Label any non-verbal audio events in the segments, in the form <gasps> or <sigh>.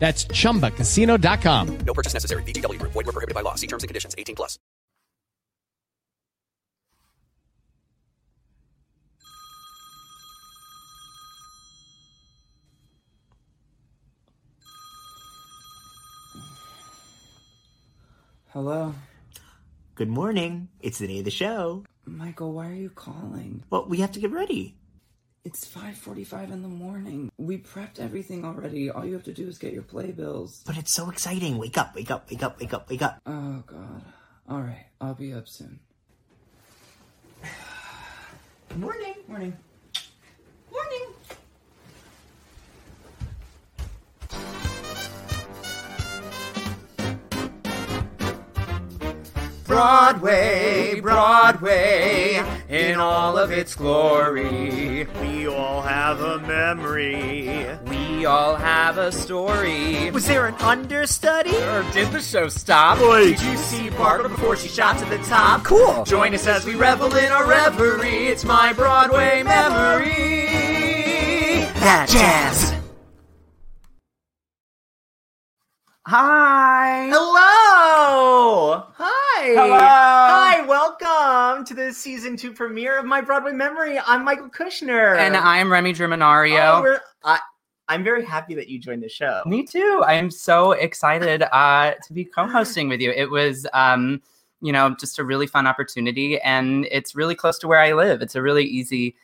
That's chumbacasino.com. No purchase necessary. VGW. Void were prohibited by law. See terms and conditions. 18 plus. Hello? Good morning. It's the day of the show. Michael, why are you calling? Well, we have to get ready. It's 5:45 in the morning. We prepped everything already. All you have to do is get your playbills. But it's so exciting. Wake up, wake up, wake up, wake up, wake up. Oh god. All right, I'll be up soon. <sighs> Morning. Morning. Morning. Broadway, Broadway, in all of its glory. We all have a memory. We all have a story. Was there an understudy? Or did the show stop? Oi. Did you see Barbara before she shot to the top? Cool. Join us as we revel in our reverie. It's my Broadway memory. That jazz. Hi. Hello. Hi. Hello. Hi. Welcome to the season two premiere of My Broadway Memory. I'm Michael Kushner. And I'm Remy Germinario. Oh, I, I'm very happy that you joined the show. Me too. I am so excited uh, to be co-hosting with you. It was, um, you know, just a really fun opportunity, and it's really close to where I live. It's a really easy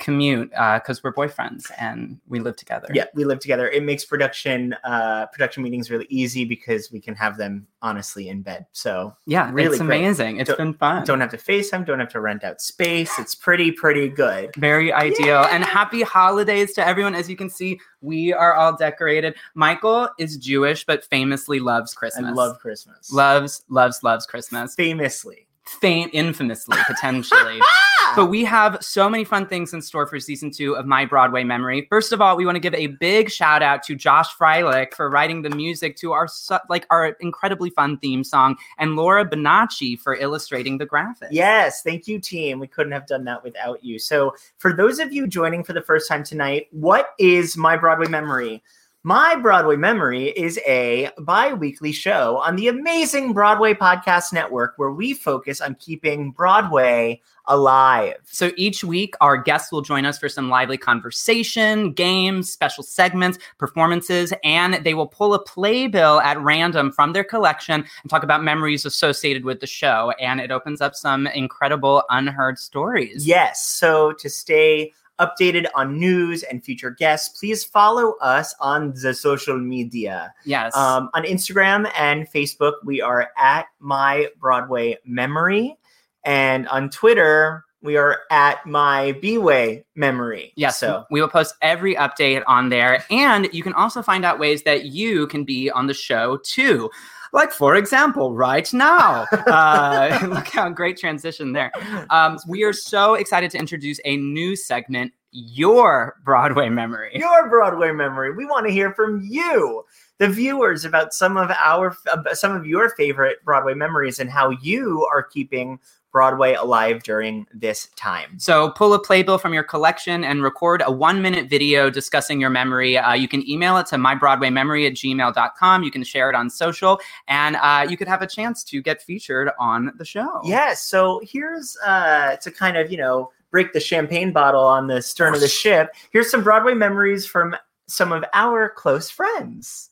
commute because we're boyfriends and we live together. Yeah, we live together. It makes production uh, production meetings really easy because we can have them honestly in bed. So yeah, Really it's great. amazing. It's Don't- been fun. don't have to FaceTime, don't have to rent out space. It's pretty, pretty good. Very ideal. And happy holidays to everyone. As you can see, we are all decorated. Michael is Jewish, but famously loves Christmas. I love Christmas. loves, loves, loves Christmas. famously. Fame, infamously, potentially. <laughs> But we have so many fun things in store for season two of My Broadway Memory. First of all, we want to give a big shout out to Josh Freilich for writing the music to our su- like our incredibly fun theme song, and Laura Bonacci for illustrating the graphics. Yes, thank you, team. We couldn't have done that without you. So, for those of you joining for the first time tonight, what is My Broadway Memory? My Broadway Memory is a bi weekly show on the amazing Broadway Podcast Network where we focus on keeping Broadway alive. So each week, our guests will join us for some lively conversation, games, special segments, performances, and they will pull a playbill at random from their collection and talk about memories associated with the show. And it opens up some incredible unheard stories. Yes. So to stay updated on news and future guests, please follow us on the social media. Yes. Um, on Instagram and Facebook, we are at My Broadway Memory. And on Twitter, we are at My B-Way Memory. Yes, So we will post every update on there. And you can also find out ways that you can be on the show too. Like, for example, right now. <laughs> Uh, <laughs> look how great transition there. Um, we are so excited to introduce a new segment, Your Broadway Memory. your Broadway memory. We want to hear from you, the viewers, about some of our about some of your favorite Broadway memories and how you are keeping Broadway alive during this time. So pull a playbill from your collection and record a one minute video discussing your memory. Uh, you can email it to mybroadwaymemory at gmail.com. You can share it on social and uh, you could have a chance to get featured on the show. Yes. So here's uh, to kind of you know break the champagne bottle on the stern of the ship. Here's some Broadway memories from some of our close friends.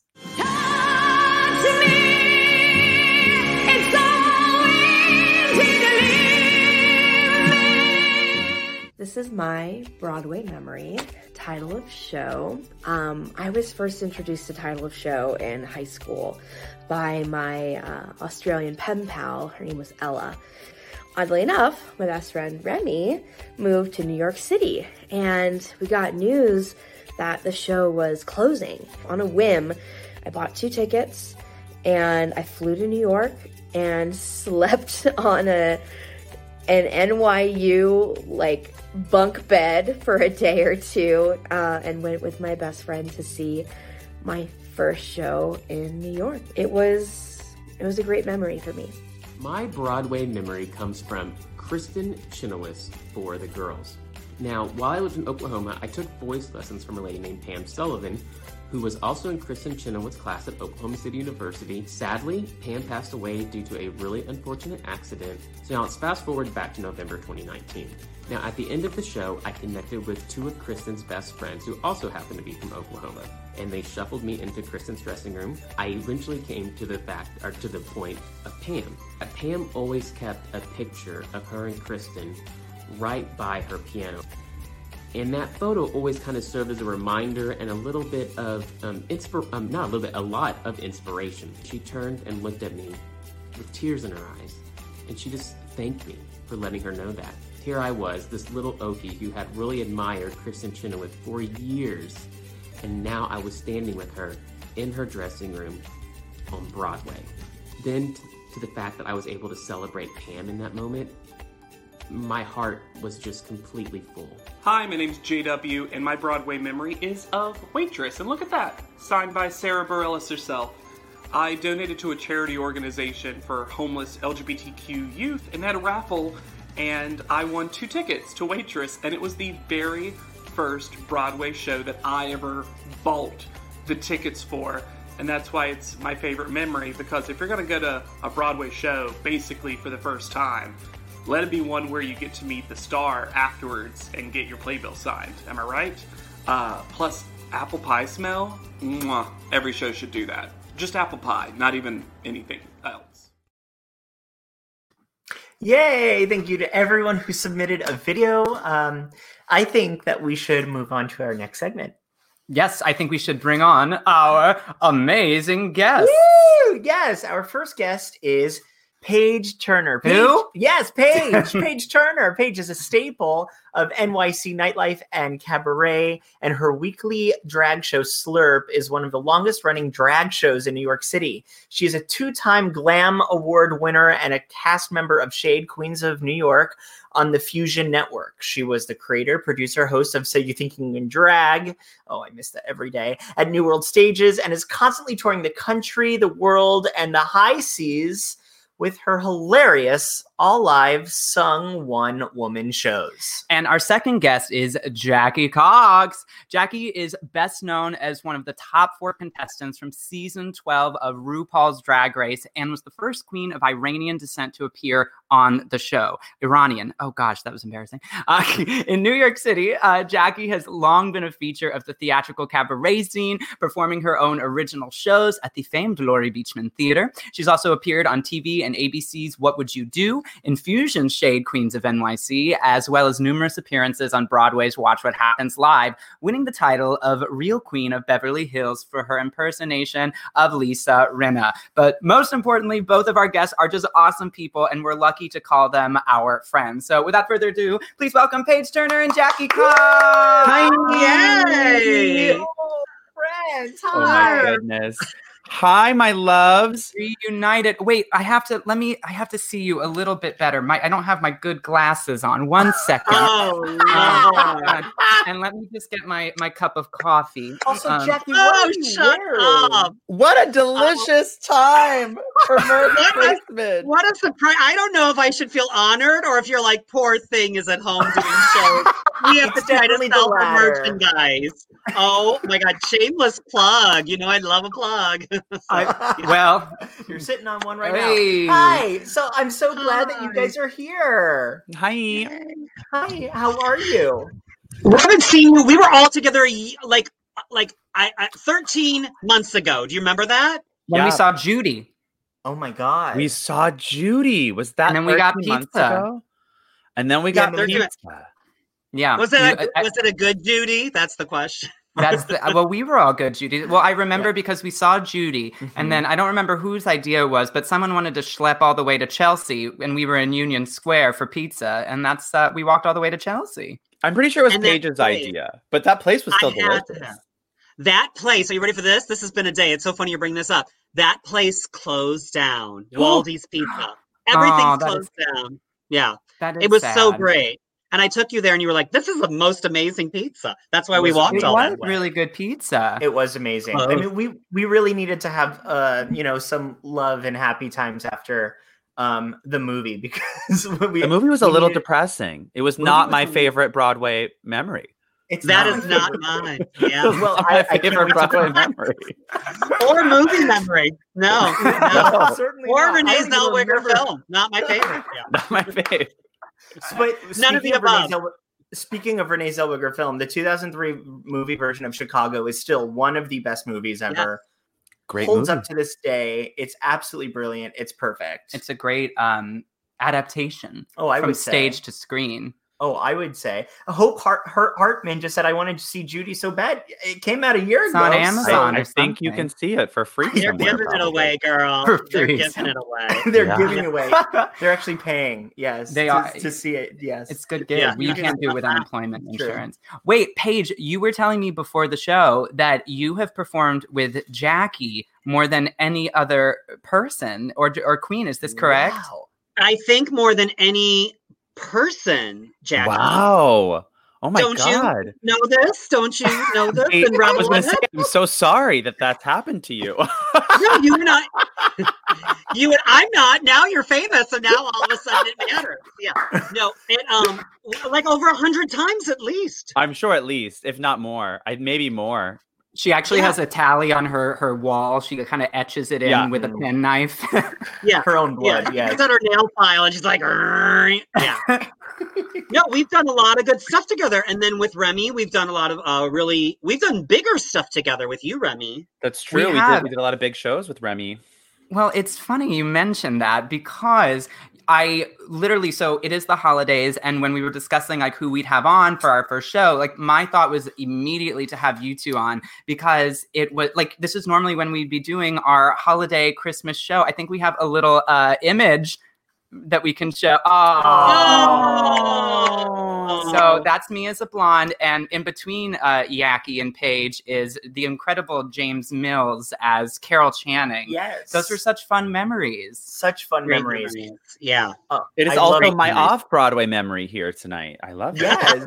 Time is my Broadway memory. Title of show. Um, I was first introduced to title of show in high school by my uh, Australian pen pal. Her name was Ella. Oddly enough, my best friend Remy moved to New York City, and we got news that the show was closing. On a whim, I bought two tickets and I flew to New York and <laughs> slept on a an NYU like bunk bed for a day or two uh, and went with my best friend to see my first show in New York. It was it was a great memory for me. My Broadway memory comes from Kristin Chenoweth for the girls. Now, while I lived in Oklahoma, I took voice lessons from a lady named Pam Sullivan, who was also in Kristin Chenoweth's class at Oklahoma City University. Sadly, Pam passed away due to a really unfortunate accident. So now let's fast forward back to November 2019. Now, at the end of the show, I connected with two of Kristin's best friends who also happen to be from Oklahoma, and they shuffled me into Kristin's dressing room. I eventually came to the fact, or to the point of Pam. Uh, Pam always kept a picture of her and Kristin right by her piano. And that photo always kind of served as a reminder and a little bit of um, inspir- um, not a little bit, a lot of inspiration. She turned and looked at me with tears in her eyes, and she just thanked me for letting her know that. Here I was, this little Okie who had really admired Kristin Chenoweth for years, and now I was standing with her in her dressing room on Broadway. Then t- to the fact that I was able to celebrate Pam in that moment, my heart was just completely full. Hi, my name's JW, and my Broadway memory is of Waitress. And look at that, signed by Sara Bareilles herself. I donated to a charity organization for homeless LGBTQ youth and had a raffle, and I won two tickets to Waitress, and it was the very first Broadway show that I ever bought the tickets for. And that's why it's my favorite memory because if you're going to go to a Broadway show basically for the first time, let it be one where you get to meet the star afterwards and get your playbill signed. Am I right? Uh, plus, apple pie smell. Mwah, every show should do that. Just apple pie, not even anything else. Yay! Thank you to everyone who submitted a video. Um, I think that we should move on to our next segment. Yes, I think we should bring on our amazing guest. Woo! Yes, our first guest is Paige Turner. Paige, Who? Yes, Paige. <laughs> Paige Turner. Paige is a staple of NYC nightlife and cabaret, and her weekly drag show Slurp is one of the longest running drag shows in New York City. She is a two time Glam Award winner and a cast member of Shade Queens of New York on the Fusion Network. She was the creator, producer, host of So You Thinking in Drag. Oh, I miss that every day at New World Stages and is constantly touring the country, the world, and the high seas with her hilarious all live sung one woman shows. And our second guest is Jackie Cox. Jackie is best known as one of the top four contestants from season 12 of RuPaul's Drag Race and was the first queen of Iranian descent to appear on the show. Iranian. Oh gosh, that was embarrassing. Uh, <laughs> in New York City, uh, Jackie has long been a feature of the theatrical cabaret scene, performing her own original shows at the famed Laurie Beechman Theater. She's also appeared on TV and ABC's What Would You Do? Infusion Shade Queens of NYC, as well as numerous appearances on Bravo's Watch What Happens Live, winning the title of Real Queen of Beverly Hills for her impersonation of Lisa Rinna. But most importantly, both of our guests are just awesome people, and we're lucky to call them our friends. So without further ado, please welcome Paige Turner and Jackie Cox. Yay! Friends, Oh my goodness. Hi, my loves. Reunited. Wait, I have to let me I have to see you a little bit better. My I don't have my good glasses on. One second. <laughs> Oh, Um, Lord. and let me just get my my cup of coffee. Also, Um, Jackie, Oh, what are you shut up. What a delicious time for <laughs> Merry What a- Christmas. What a surprise. I don't know if I should feel honored or if you're like, poor thing is at home doing shows. We have It's to try to definitely the sell her merchandise. Oh my God. Shameless plug. You know, I love a plug. <laughs> <laughs> well, You're sitting on one right Hey. now. Hi. So I'm so glad that you guys are here. Hi. Hi. How are you? we haven't seen you. We were all together a ye- like, like I, I 13 months ago. Do you remember that? when we saw Judy. Oh my god. We saw Judy. Was that And then we got pizza. And then we Yeah, got they're pizza. Yeah. Was it You- a, was it a good Judy? That's the question. That's the, well, we were all good, Judy. Well, I remember because we saw Judy, Mm-hmm. and then I don't remember whose idea it was, but someone wanted to schlep all the way to Chelsea, and we were in Union Square for pizza, and that's uh, we walked all the way to Chelsea. I'm pretty sure it was And that Paige's place- idea, but that place was still I had delicious. That place, are you ready for this? This has been a day. It's so funny you bring this up. That place closed down. Waldy's Pizza. <gasps> Everything's Aw, that is- closed down. Yeah. That is It was so great. And I took you there and you were like, this is the most amazing pizza. That's why we walked it all was that way. really good pizza. It was amazing. I mean, we we really needed to have uh you know some love and happy times after um the movie <laughs> because we, The movie was a little needed- depressing. It was not was my a little- favorite Broadway memory. It's That not is not mine. Yeah. Well, Not I, my I can't favorite wait to Broadway <laughs> memory. or movie memory. No. <laughs> no. No, certainly Or not. I Renee don't Zellweger film. Not my favorite. Yeah. Not my favorite. But <laughs> None of speaking the of Renee above. Zellweger- speaking of Renee Zellweger film, the 2003 movie version of Chicago is still one of the best movies ever. Great Holds movie. up to this day. It's absolutely brilliant. It's perfect. It's a great um, adaptation oh, I from would say. stage to screen. Oh, I would say. Uh, Hope Hart, Hart Hartman just said I wanted to see Judy so bad. It came out a year It's ago. on so- Amazon. I or think you can see it for free. They're somewhere, giving it away, girl. For They're free. giving it away. <laughs> They're Yeah. giving away. <laughs> They're actually paying. Yes, They to, are- to see it. Yes, It's good gig. Yeah. We can't do it with <laughs> unemployment True. insurance. Wait, Paige, you were telling me before the show that you have performed with Jackie more than any other person or or queen. Is this correct? Wow. I think more than any person, Jackie. Wow. Oh my Don't god. you know this? Don't you know <laughs> this? Wait, and I was going to say. I'm so sorry that that's happened to you. No, you and I. <laughs> <laughs> you and I'm not. Now you're famous, and now all of a sudden it matters. Yeah. No, it um like over a hundred times at least. I'm sure at least, if not more. I maybe more. She actually Yeah. has a tally on her her wall. She kind of etches it in Yeah. with a pen knife. <laughs> Yeah. her own blood. yeah, Yes. she's got her nail file, and she's like, yeah. <laughs> no, we've done a lot of good stuff together, and then with Remy, we've done a lot of uh really, we've done bigger stuff together with you, Remy. That's true. We, did, have. we did a lot of big shows with Remy. Well, it's funny you mentioned that because I literally so it is the holidays and when we were discussing like who we'd have on for our first show, like my thought was immediately to have you two on because it was like this is normally when we'd be doing our holiday Christmas show. I think we have a little uh image that we can show. Oh. So that's me as a blonde, and in between uh, Jackie and Paige is the incredible James Mills as Carol Channing. Yes. Those were such fun memories. such fun memories. memories. Yeah. Oh, It is I love also it. my off Broadway memory here tonight. I love it. Yes.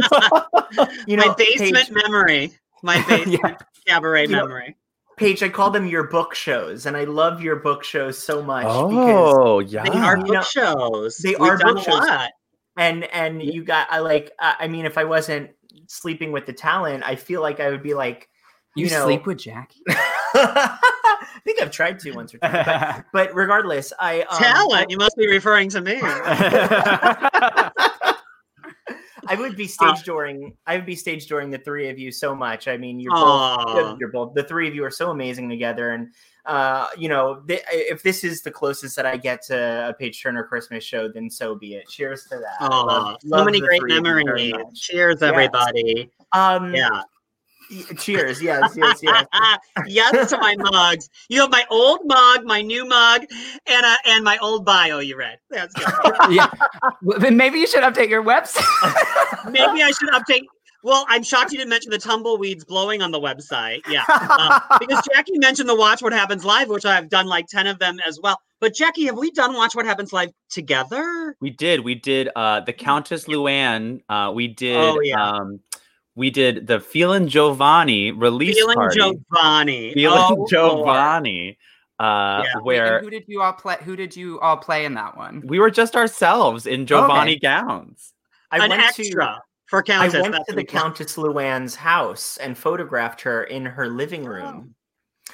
<laughs> you know, my basement Paige, memory. My <laughs> basement cabaret You know, memory. Paige, I call them your book shows, and I love your book shows so much because Oh, yeah. They are you book know, shows. they We've are done book a shows. Lot. and and you got I like I I mean if I wasn't sleeping with the talent, I feel like I would be like You, you, know sleep with Jackie? <laughs> I think I've tried to once or twice, but, <laughs> but regardless, I um, Talent. You must be referring to me. <laughs> I would be Uh, stage dooring. I would be stage dooring the three of you so much. I mean, you're Aw. both. You're both. The three of you are so amazing together, and uh, you know, th- if this is the closest that I get to a Paige Turner Christmas show, then so be it. Cheers to that. I Aw, love- so love many great three of you very memories. much. Cheers, Yes. everybody. Um, Yeah. Cheers. Yes. Yes. Yes. <laughs> yes to my mugs. You have my old mug, my new mug, and uh, and my old bio you read. That's good. <laughs> yeah. Well, Then maybe you should update your website. Maybe I should update. Well, I'm shocked you didn't mention the tumbleweeds blowing on the website. Yeah, <laughs> uh, because Jackie mentioned the Watch What Happens Live, which I've done like ten of them as well. But Jackie, have we done Watch What Happens Live together? We did. We did uh the Countess Luann. Uh we did Oh, yeah. um we did the Feelin' Jovani release Feeling party. Jovani. Feelin' Oh, Lord. <laughs> Jovani. Uh Yeah. where And who did you all play? Who did you all play in that one? we were just ourselves in Jovani gowns. I An went extra to. For I went to the what we call- Countess Luann's house and photographed her in her living oh, room.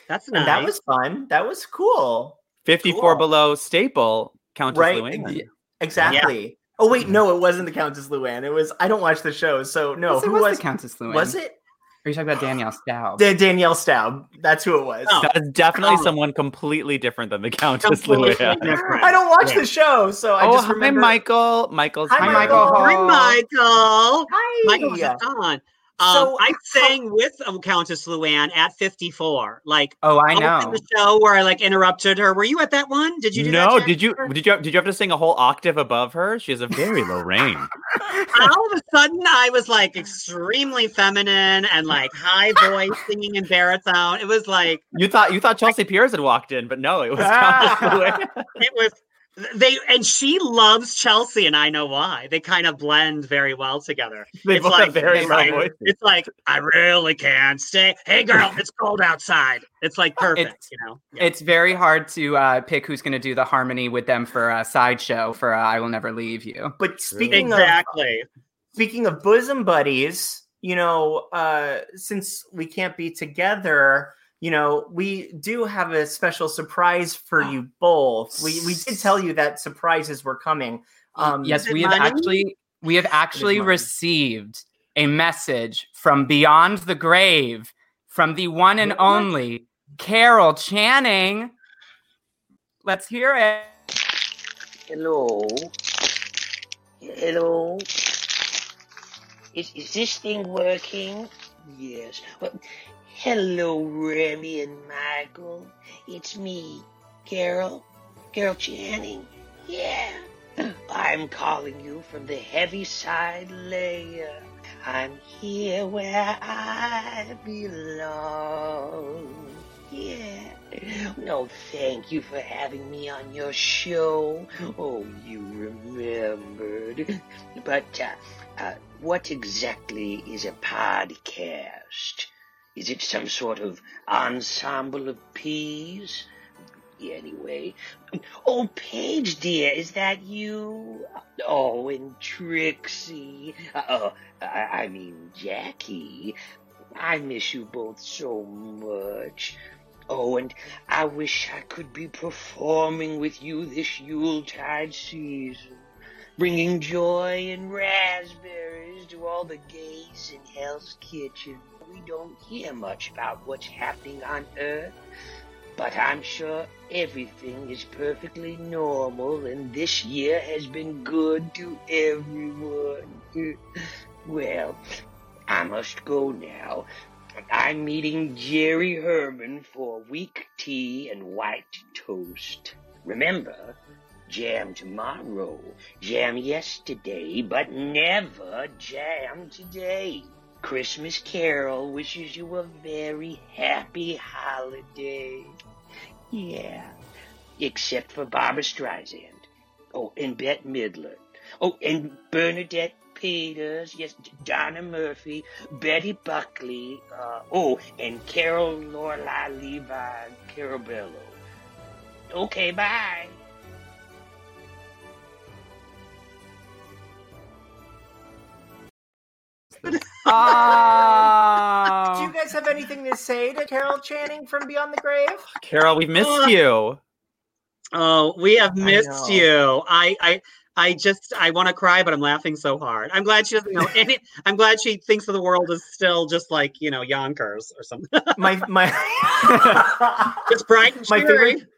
That's nice. And that was fun. That was cool. 54 Cool. below staple Countess Right. Luann. ex- Exactly. Oh wait, mm-hmm. no, it wasn't the Countess Luann. It was I don't watch the show, so no. Yes, it who was was the Countess Luann. Was it? Are you talking about Danielle Staub? Da- Danielle Staub. That's who it was. That is definitely Oh. someone completely different than the Countess Completely I don't watch the show, so I oh, just hi, remember. Michael. Michael's Hi, here. Michael. Hi, Oh. Michael. Hi. Michael has on. Um, So, I sang with um, Countess Luann at 54. Like, Oh, I know. the show where I like interrupted her. Were you at that one? Did you do no, Jack? did you did you did you have to sing a whole octave above her? She has a very low range. All of a sudden, I was like extremely feminine and like high voice singing in baritone. It was like You thought you thought Chelsea Piers had walked in, but no, it was. <laughs> Countess Luann. it was they and she loves Chelsea, and I know why. They kind of blend very well together. <laughs> They it's both like have very it's low like, voices. it's like I really can't stay. Hey, girl, <laughs> it's cold outside. It's like perfect, It's- you know. It's very hard to uh, pick who's going to do the harmony with them for a sideshow for uh, "I Will Never Leave You." But speaking of Exactly. speaking of bosom buddies, you know, uh, since we can't be together, you know, we do have a special surprise for you both. We we did tell you that surprises were coming. Um, yes, we have actually we have actually received a message from beyond the grave from the one and only Carol Channing. Let's hear it. Hello. Hello. Is is this thing working? Yes. Well, hello, Remy and Michael. It's me, Carol. Carol Channing. Yeah. I'm calling you from the heavy layer. I'm here where I belong. Yeah. No, thank you for having me on your show. Oh, you remembered. But, uh, uh, what exactly is a podcast? Is it some sort of ensemble of peas? Anyway. Oh, Paige, dear, is that you? Oh, and Trixie. Uh, oh, I, I mean, Jackie. I miss you both so much. Oh, and I wish I could be performing with you this Yuletide season, bringing joy and raspberries to all the gays in Hell's Kitchen. We don't hear much about what's happening on Earth, but I'm sure everything is perfectly normal, and this year has been good to everyone. <laughs> Well, I must go now. I'm meeting Jerry Herman for weak tea and white toast. Remember, jam tomorrow, jam yesterday, but never jam today. Christmas Carol wishes you a very happy holiday. Yeah, except for Barbra Streisand. Oh, and Bette Midler. Oh, and Bernadette Peters. Yes, Donna Murphy, Betty Buckley. Uh, oh, and Carol Lorelei Levi Carabello. Okay, bye. Oh. Do you guys have anything to say to Carol Channing from Beyond the Grave? Carol, we've missed you. Oh, we have missed know. you. I, I, I just, I want to cry, but I'm laughing so hard. I'm glad she doesn't know any. I'm glad she thinks that the world is still just like you know Yonkers or something. My my <laughs> <laughs> it's bright and my cheery. favorite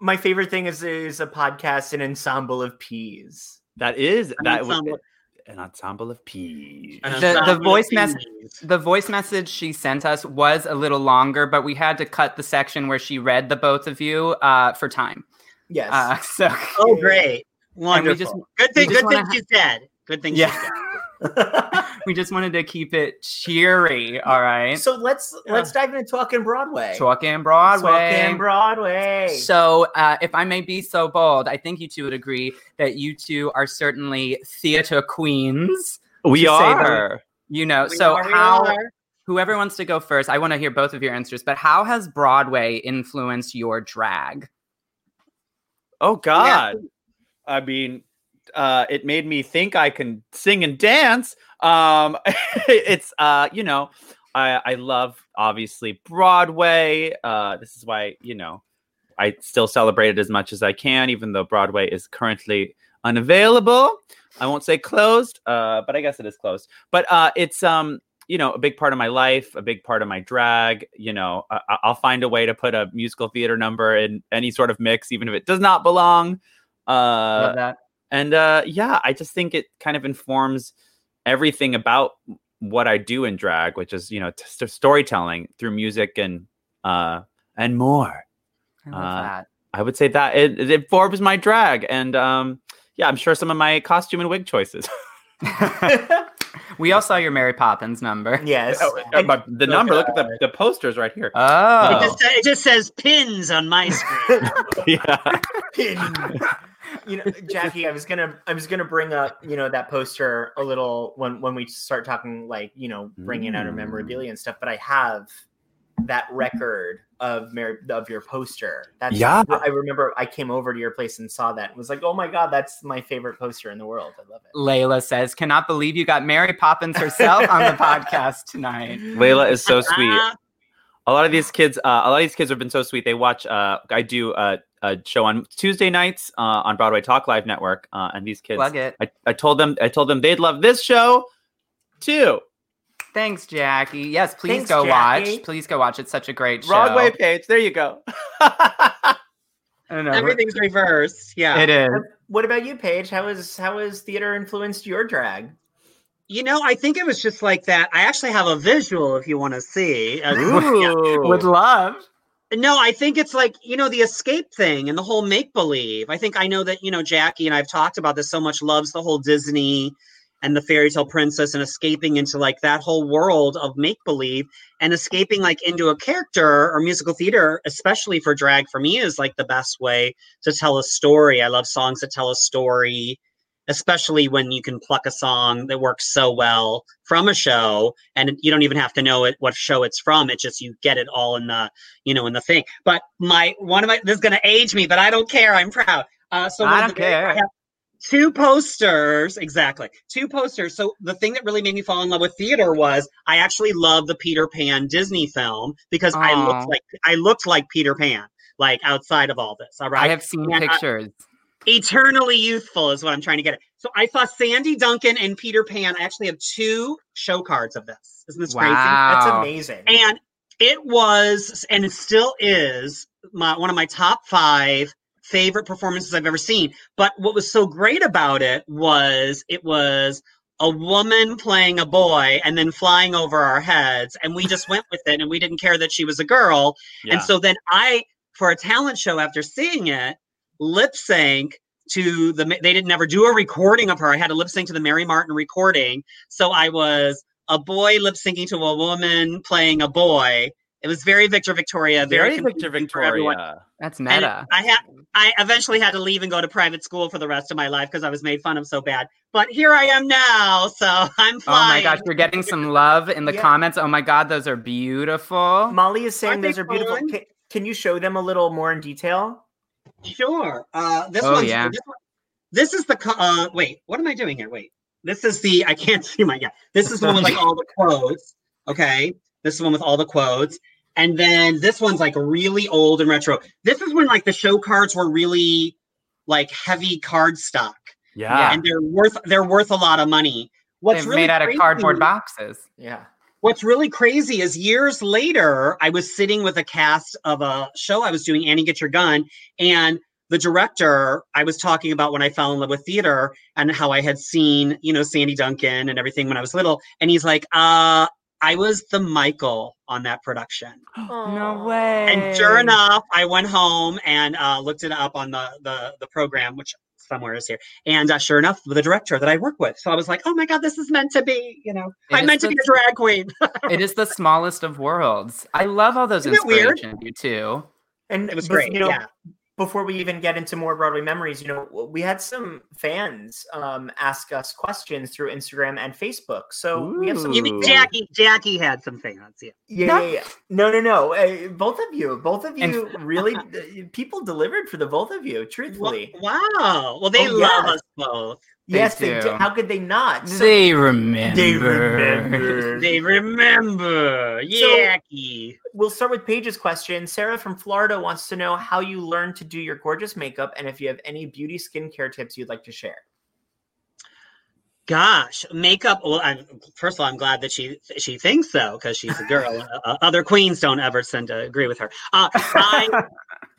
my favorite thing is is a podcast an ensemble of peas. That is An that ensemble. Would an ensemble of peas. The, the voice message the voice message she sent us was a little longer but we had to cut the section where she read the both of you uh, for time Yes. uh, so Oh, great! we Wonderful. just- good thing. just Good thing wanna she said. Good thing Yeah. She <laughs> said. we just wanted to keep it cheery all right so let's let's dive into talking Broadway. talking broadway Talking Broadway. So, uh, if I may be so bold, I think you two would agree that you two are certainly theater queens. We to say the- are. you know, We so are, how, are. whoever wants to go first, I want to hear both of your answers, but how has Broadway influenced your drag? Oh God. I mean, uh, it made me think I can sing and dance. Um, <laughs> it's uh, you know, I I love obviously Broadway. Uh, this is why you know I still celebrate it as much as I can, even though Broadway is currently unavailable. I won't say closed, uh, but I guess it is closed. But uh, it's um, you know, a big part of my life, a big part of my drag. You know, I, I'll find a way to put a musical theater number in any sort of mix, even if it does not belong. Uh. And uh, yeah, I just think it kind of informs everything about what I do in drag, which is you know t- st- storytelling through music and uh, and more. I love Uh, that. I would say that it, it informs my drag, and um, yeah, I'm sure some of my costume and wig choices. <laughs> <laughs> We all saw your Mary Poppins number. Yes. Oh, uh, but the number, look at the, the posters right here. It, Oh. just, it just says pins on my screen. <laughs> yeah. You know, Jackie, I was gonna, I was gonna bring up, you know, that poster a little when when we start talking, like, you know, bringing out our Mm. memorabilia and stuff. But I have that record of Mary of your poster. That's Yeah. I remember I came over to your place and saw that and was like, oh my god, that's my favorite poster in the world. I love it. Layla says, cannot believe you got Mary Poppins herself on the <laughs> podcast tonight. Layla is so sweet. <laughs> A lot of these kids, uh, a lot of these kids have been so sweet. They watch. Uh, I do a, a show on Tuesday nights uh, on Broadway Talk Live Network, uh, and these kids. Plug it. I, I told them. I told them they'd love this show too. Thanks, Jackie. Yes, please Thanks, go Jackie. watch. Please go watch. It's such a great show. Broadway page. There you go. <laughs> I don't know. Everything's reversed. Yeah. It is. What about you, Paige? How is how has theater influenced your drag? You know, I think it was just like that. I actually have a visual if you want to see. <laughs> Ooh. Would love. No, I think it's like, you know, the escape thing and the whole make believe. I think I know that, you know, Jackie and I've talked about this so much, loves the whole Disney and the fairy tale princess and escaping into like that whole world of make believe and escaping like into a character or musical theater, especially for drag, for me is like the best way to tell a story. I love songs that tell a story especially when you can pluck a song that works so well from a show and you don't even have to know it what show it's from. It just you get it all in the you know in the thing. But my one of my this is going to age me but i don't care. I'm proud. Uh so I don't care. I have two posters exactly two posters. So the thing that really made me fall in love with theater was i actually love the peter pan disney film because i looked like i looked like peter pan like outside of all this all right? I have seen And I- pictures. Eternally youthful is what I'm trying to get at. So I saw Sandy Duncan and Peter Pan. I actually have two show cards of this. Isn't this crazy? That's amazing. And it was, and it still is, my one of my top five favorite performances I've ever seen. But what was so great about it was it was a woman playing a boy and then flying over our heads, and we just went with it, and we didn't care that she was a girl. Yeah. And so then I, for a talent show, after seeing it, lip sync to the. They didn't ever do a recording of her. I had to lip sync to the Mary Martin recording. So I was a boy lip syncing to a woman playing a boy. It was very Victor Victoria, very, Very Victor confusing everyone. Victoria. That's And meta. I had I eventually had to leave and go to private school for the rest of my life because I was made fun of so bad. But here I am now, so <laughs> I'm fine. Oh my gosh, you're getting some love in the Yeah. comments. Oh my god, those are beautiful. Molly is saying Aren't those are beautiful. Can, can you show them a little more in detail? Sure. Uh, this Oh, one's yeah. this, one- this is the uh, wait. What am I doing here? Wait. This is the I can't <laughs> see my yeah. This is the one with like all the quotes. Okay. This is the one with all the quotes. And then this one's like really old and retro. This is when like the show cards were really like heavy card stock. Yeah. And they're worth they're worth a lot of money. What's They're really made out of cardboard boxes. Yeah. What's really crazy is years later, I was sitting with a cast of a show I was doing, Annie Get Your Gun, and the director, I was talking about when I fell in love with theater and how I had seen, you know, Sandy Duncan and everything when I was little. And he's like, uh, I was the Michael on that production. <gasps> No way. And sure enough, I went home and uh, looked it up on the, the the program, which somewhere is here. And uh, sure enough, the director that I work with. So I was like, oh my God, this is meant to be, you know, It I'm is meant to be a drag queen. <laughs> it is the smallest of worlds. I love all those Isn't it weird? you too. And It was bef- great, You know, yeah. Before we even get into more Broadway memories, you know, we had some fans um, ask us questions through Instagram and Facebook. So we have some. Jackie? Jackie had some fans. Yeah. Yeah, No. yeah, yeah. No, no, no. Uh, both of you, both of And- you, <laughs> really, uh, people delivered for the both of you. Truthfully. Wow. Well, they Oh, love us both. Yes, They they, do. did. How could they not? So- they remember. They remember. <laughs> They remember. So- We'll start with Paige's question. Sarah from Florida wants to know how you learned to do your gorgeous makeup and if you have any beauty skincare tips you'd like to share. Gosh, makeup. Well, I'm, first of all, I'm glad that she she thinks so because she's a girl. <laughs> uh, other queens don't ever tend to agree with her. Uh, I, <laughs>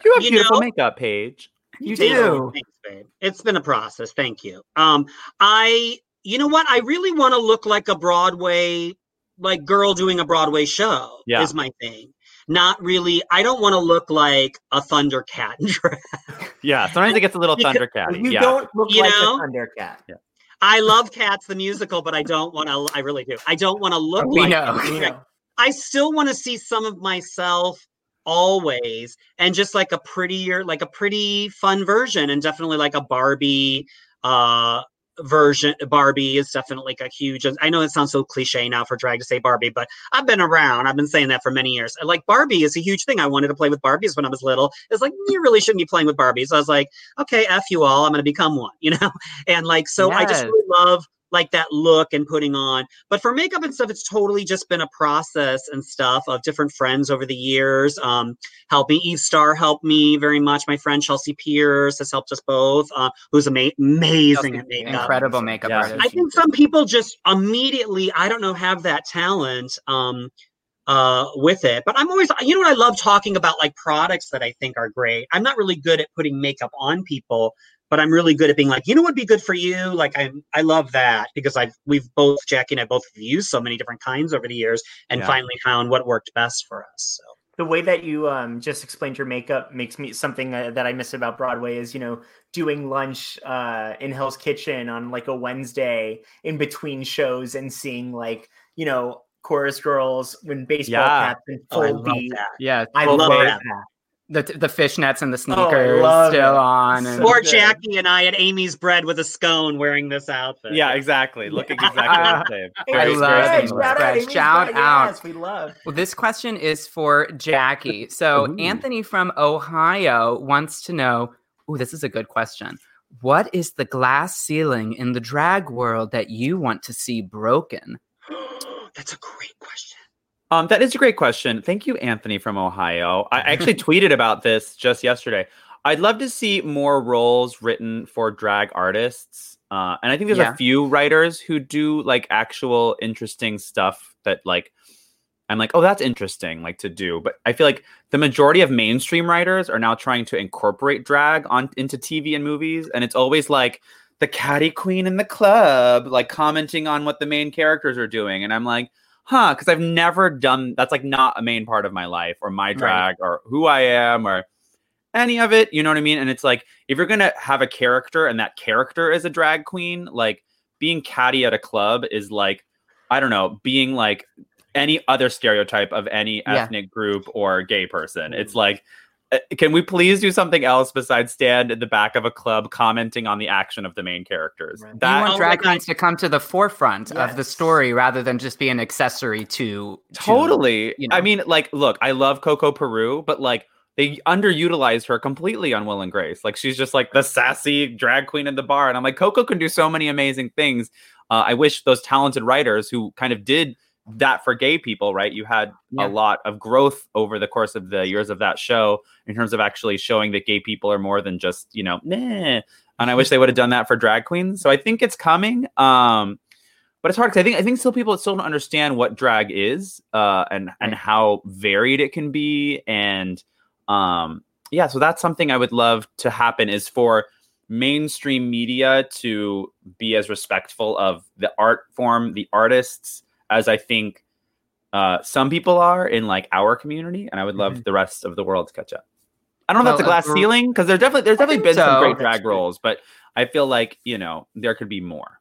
You have You beautiful know- makeup, Paige. You Thank do. Thanks, babe. It's been a process. Thank you. Um, I, you know what? I really want to look like a Broadway, like girl doing a Broadway show. Yeah. is my thing. Not really. I don't want to look like a Thundercat in <laughs> drag. Yeah, sometimes it gets a little Because Thundercat. You yeah. don't look You like know? a Thundercat. I love Cats the musical, but I don't want to. I really do. I don't want to look We like. know. We know. I still want to see some of myself always and just like a prettier like a pretty fun version and definitely like a barbie uh version barbie is definitely like a huge i know it sounds so cliche now for drag to say barbie but i've been around i've been saying that for many years. Like barbie is a huge thing. I wanted to play with barbies when i was little. It's like you really shouldn't be playing with barbies. I was like okay f you all i'm to become one <laughs> you know? And like so i just really love like that look and putting on. But for makeup and stuff, it's totally just been a process and stuff of different friends over the years. Um, helping Eve Star helped me very much. My friend Chelsea Piers has helped us both, uh, who's ama- amazing at makeup. Incredible makeup Yeah. artist. I think some people just immediately, I don't know, have that talent um, uh, with it. But I'm always, you know what I love talking about, like products that I think are great. I'm not really good at putting makeup on people, but I'm really good at being like, you know what'd be good for you? Like I'm I love that because I've, we've both, Jackie and I both have used so many different kinds over the years and Yeah. finally found what worked best for us. So. the way that you um, just explained your makeup makes me something uh, that I miss about Broadway is you know doing lunch uh, in Hell's Kitchen on like a Wednesday in between shows and seeing like you know chorus girls when baseball Yeah. caps and Oh, I full love that. Yeah, I Full love wave. that. The the fishnets and the Oh, sneakers love still it. on. And, So Or good. Jackie and I at Amy's Bread with a scone wearing this outfit. Yeah, exactly. Looking <laughs> exactly Uh, the same. I love very Amy's. Bread. Amy's Shout Bread, out. Yes, we love. Well, this question is for Jackie. So, Ooh. Anthony from Ohio wants to know Oh, this is a good question. What is the glass ceiling in the drag world that you want to see broken? <gasps> That's a great question. Um, that is a great question. Thank you, Anthony from Ohio. I <laughs> actually tweeted about this just yesterday. I'd love to see more roles written for drag artists. Uh, and I think there's Yeah. a few writers who do like actual interesting stuff that like I'm like, oh, that's interesting, like to do. But I feel like the majority of mainstream writers are now trying to incorporate drag on into TV and movies, and it's always like the catty queen in the club, like commenting on what the main characters are doing, and I'm like, huh, because I've never done that's like not a main part of my life or my drag or who I am or any of it. You know what I mean? And it's like if you're gonna have a character and that character is a drag queen, like being catty at a club is like I don't know, being like any other stereotype of any Yeah. ethnic group or gay person. It's like, uh, can we please do something else besides stand in the back of a club commenting on the action of the main characters? you That want Oh drag queens to come to the forefront of the story rather than just be an accessory to, to- totally. you I mean, like, look, I love Coco Peru, but like. They underutilized her completely on Will and Grace. Like she's just like the sassy drag queen in the bar, and I'm like, Coco can do so many amazing things. Uh, I wish those talented writers who kind of did that for gay people, right? You had Yeah. a lot of growth over the course of the years of that show in terms of actually showing that gay people are more than just, you know, nah. And I wish they would have done that for drag queens. So I think it's coming. Um, but it's hard because I think I think still people still don't understand what drag is uh, and and how varied it can be. And um, yeah, so that's something I would love to happen is for mainstream media to be as respectful of the art form, the artists, as I think uh, some people are in like our community, and I would love the rest of the world to catch up. I don't know if that's a glass uh, ceiling because there's definitely there's definitely think been some great That's drag roles, but I feel like you know there could be more.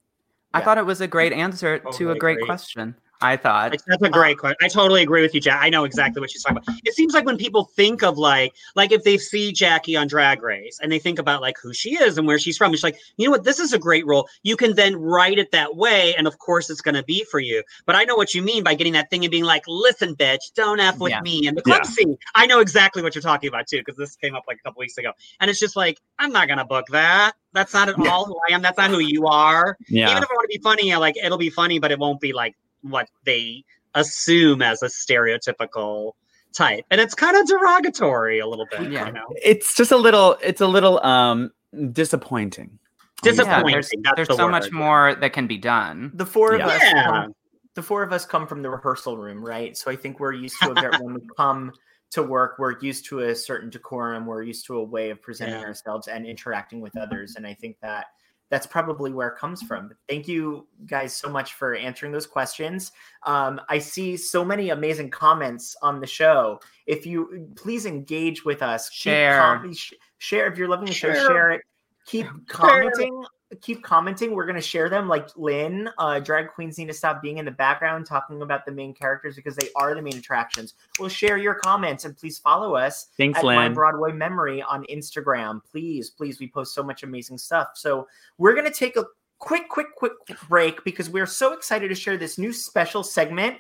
I thought it was a great answer to a great agree. question. I thought. Like, That's a great um, question. I totally agree with you, Jack. I know exactly what she's talking about. It seems like when people think of like, like if they see Jackie on Drag Race and they think about like who she is and where she's from, it's like, you know what, this is a great role. You can then write it that way, and of course it's going to be for you. But I know what you mean by getting that thing and being like, listen, bitch, don't f with Yeah. me and the club Yeah. scene. I know exactly what you're talking about too, because this came up like a couple weeks ago, and it's just like, I'm not going to book that. That's not at all who I am. That's not who you are. Yeah. Even if I want to be funny, I like it'll be funny, but it won't be like what they assume as a stereotypical type. And it's kind of derogatory a little bit. Yeah. You know? It's just a little it's a little um disappointing. Yeah, Disappointing. there's that's there's the so word. much more that can be done. The four of Yeah. us. Yeah. Come, the four of us come from the rehearsal room, right? So I think we're used to it when we <laughs> come to work. We're used to a certain decorum. We're used to a way of presenting Yeah. ourselves and interacting with others. And I think that that's probably where it comes from. Thank you guys so much for answering those questions. Um, I see so many amazing comments on the show. If you please engage with us, Share. com- sh- share. If you're loving the show, Share. share it. Keep commenting keep commenting. We're gonna share them. Like Lynn, uh, drag queens need to stop being in the background talking about the main characters because they are the main attractions. We'll share your comments and please follow us Thanks, at My Broadway Memory on Instagram. Please, please, we post so much amazing stuff. So we're gonna take a quick, quick, quick break because we're so excited to share this new special segment.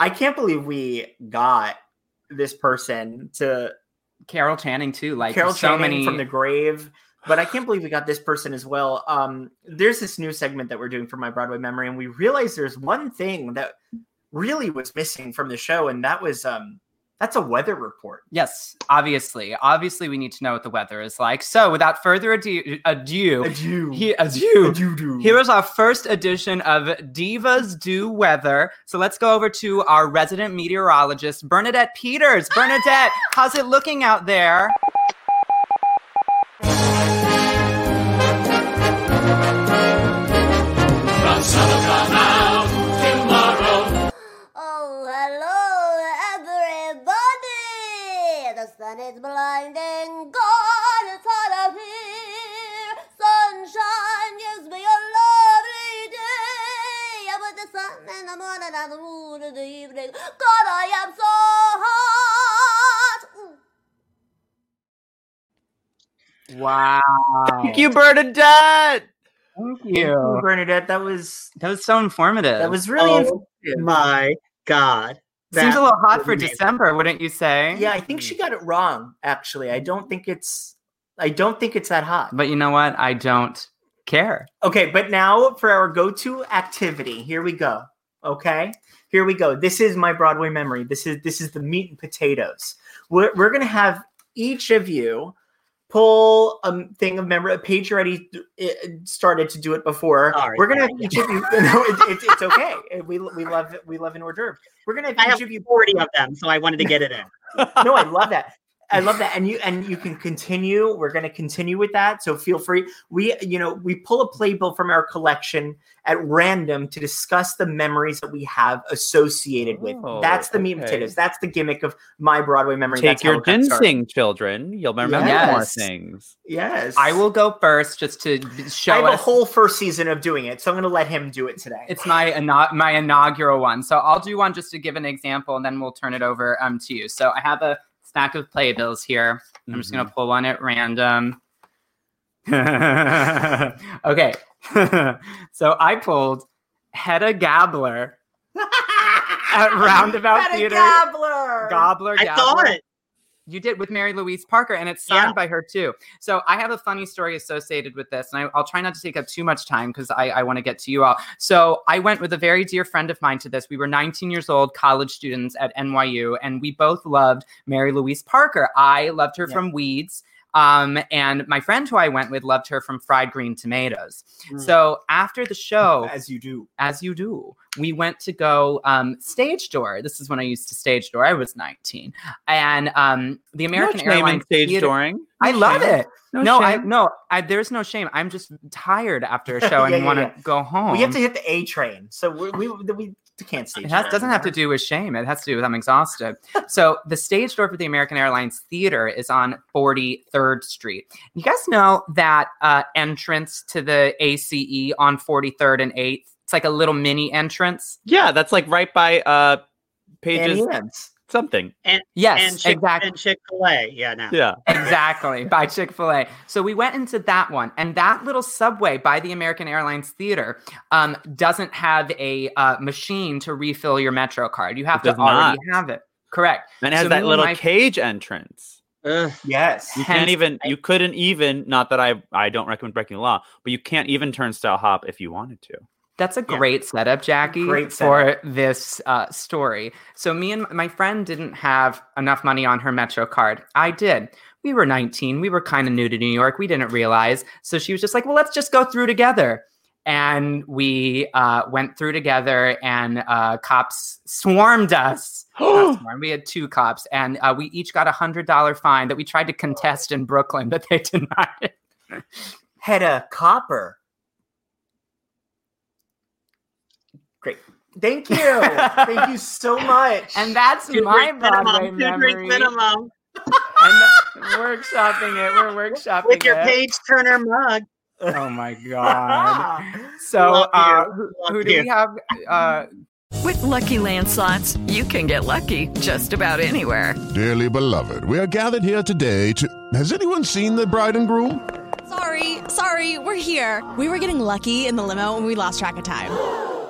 I can't believe we got this person to Carol Channing too. Like Carol so Channing many from the grave. But I can't believe we got this person as well. Um, there's this new segment that we're doing for my Broadway memory, and we realized there's one thing that really was missing from the show, and that was um, that's a weather report. Yes, obviously. Obviously, we need to know what the weather is like. So, without further ado, adieu, adieu, he, adieu, adieu. here is our first edition of Divas Do Weather. So, let's go over to our resident meteorologist, Bernadette Peters. Bernadette, how's it looking out there? Sun is blinding, God, it's hot up here. Sunshine gives me a lovely day. I But the sun in the morning and the moon in the evening. God, I am so hot. Ooh. Wow. Thank you, Bernadette. Thank Thank you, Bernadette. That was That was so informative. that was really Oh informative. my god. Seems a little hot for. December, wouldn't you say? Yeah, I think she got it wrong. Actually, I don't think it's. I don't think it's that hot. But you know what? I don't care. Okay, but now for our go-to activity, here we go. Okay, here we go. This is my Broadway memory. This is this is the meat and potatoes. We're we're gonna have each of you pull a thing of memory. Paige already uh, started to do it before. Sorry, we're gonna have sorry. each of you. <laughs> No, it, it, it's okay. We we love we love an hors d'oeuvre. We're gonna have I each have of you 40 of them, so I wanted to get it in. <laughs> no, I love that. I love that. And you and you can continue. We're going to continue with that. So feel free. We, you know, we pull a playbill from our collection at random to discuss the memories that we have associated with. Oh, That's the meat and potatoes. That's the gimmick of my Broadway memory. Take That's your it got ginseng, children. You'll remember Yes. more things. Yes. I will go first just to show I have a whole first season of doing it, so I'm going to let him do it today. It's my inau- my inaugural one. So I'll do one just to give an example, and then we'll turn it over um to you. So I have a stack of playbills here. I'm just Mm-hmm. gonna pull one at random. <laughs> okay. <laughs> so I pulled Hedda Gabler <laughs> at Roundabout Hedda Theater. Gabler. Gobbler. I saw it. You did with Mary Louise Parker, and it's signed Yeah. by her too. So I have a funny story associated with this, and I, I'll try not to take up too much time because I, I want to get to you all. So I went with a very dear friend of mine to this. We were 19 years old, college students at NYU, and we both loved Mary Louise Parker. I loved her Yeah. from Weeds. Um, and my friend who I went with loved her from Fried Green Tomatoes. Mm. So after the show, <laughs> as you do. as you do. We went to go um, stage door. This is when I used to stage door. I was 19, and um, the American no Airlines stage Theater- dooring. I love shame. it. No No, I no, I, there's no shame. I'm just tired after a <laughs> show and Yeah, yeah, want to yeah. go home. We have to hit the A train, so we we, we can't stay. It has, doesn't have to do with shame. It has to do with I'm exhausted. so the stage door for the American Airlines Theater is on 43rd Street. You guys know that uh, entrance to the ACE on 43rd and 8th? It's like a little mini entrance. Yeah, that's like right by uh pages Auntie Anne's. Something. And Yes, and Chick exactly. and Chick Fil A. Yeah, now. Yeah. <laughs> exactly by chick-fil-a so we went into that one and that little subway by the american airlines theater um, doesn't have a uh, machine to refill your metro card you have to does already not. have it correct And it has So that little my- cage entrance. Ugh. Yes. You Hence- can't even you couldn't even not that I I don't recommend breaking the law, but you can't even turnstile hop if you wanted to. That's a Yeah. great setup, Jackie, Great for this uh, story. So, me and my friend didn't have enough money on her Metro card. I did. we were 19. We were kind of new to New York. We didn't realize. So she was just like, well, let's just go through together. And we uh, went through together, and uh, cops swarmed us. <gasps> Swarmed, we had two cops, and uh, we each got a hundred dollar fine that we tried to contest in Brooklyn, but they <laughs> denied it. Had a Copper. Great. Thank you. Thank you so much. And that's Two my drink minimum, Broadway two memory. drink minimum. and we're workshopping it. We're workshopping it. With your it. Paige Turner mug. Oh my god! <laughs> So, uh, who, who do we have? Uh, With Lucky Land slots, you can get lucky just about anywhere. Dearly beloved, we are gathered here today to. Has anyone seen the bride and groom? Sorry, sorry, we're here. We were getting lucky in the limo and we lost track of time.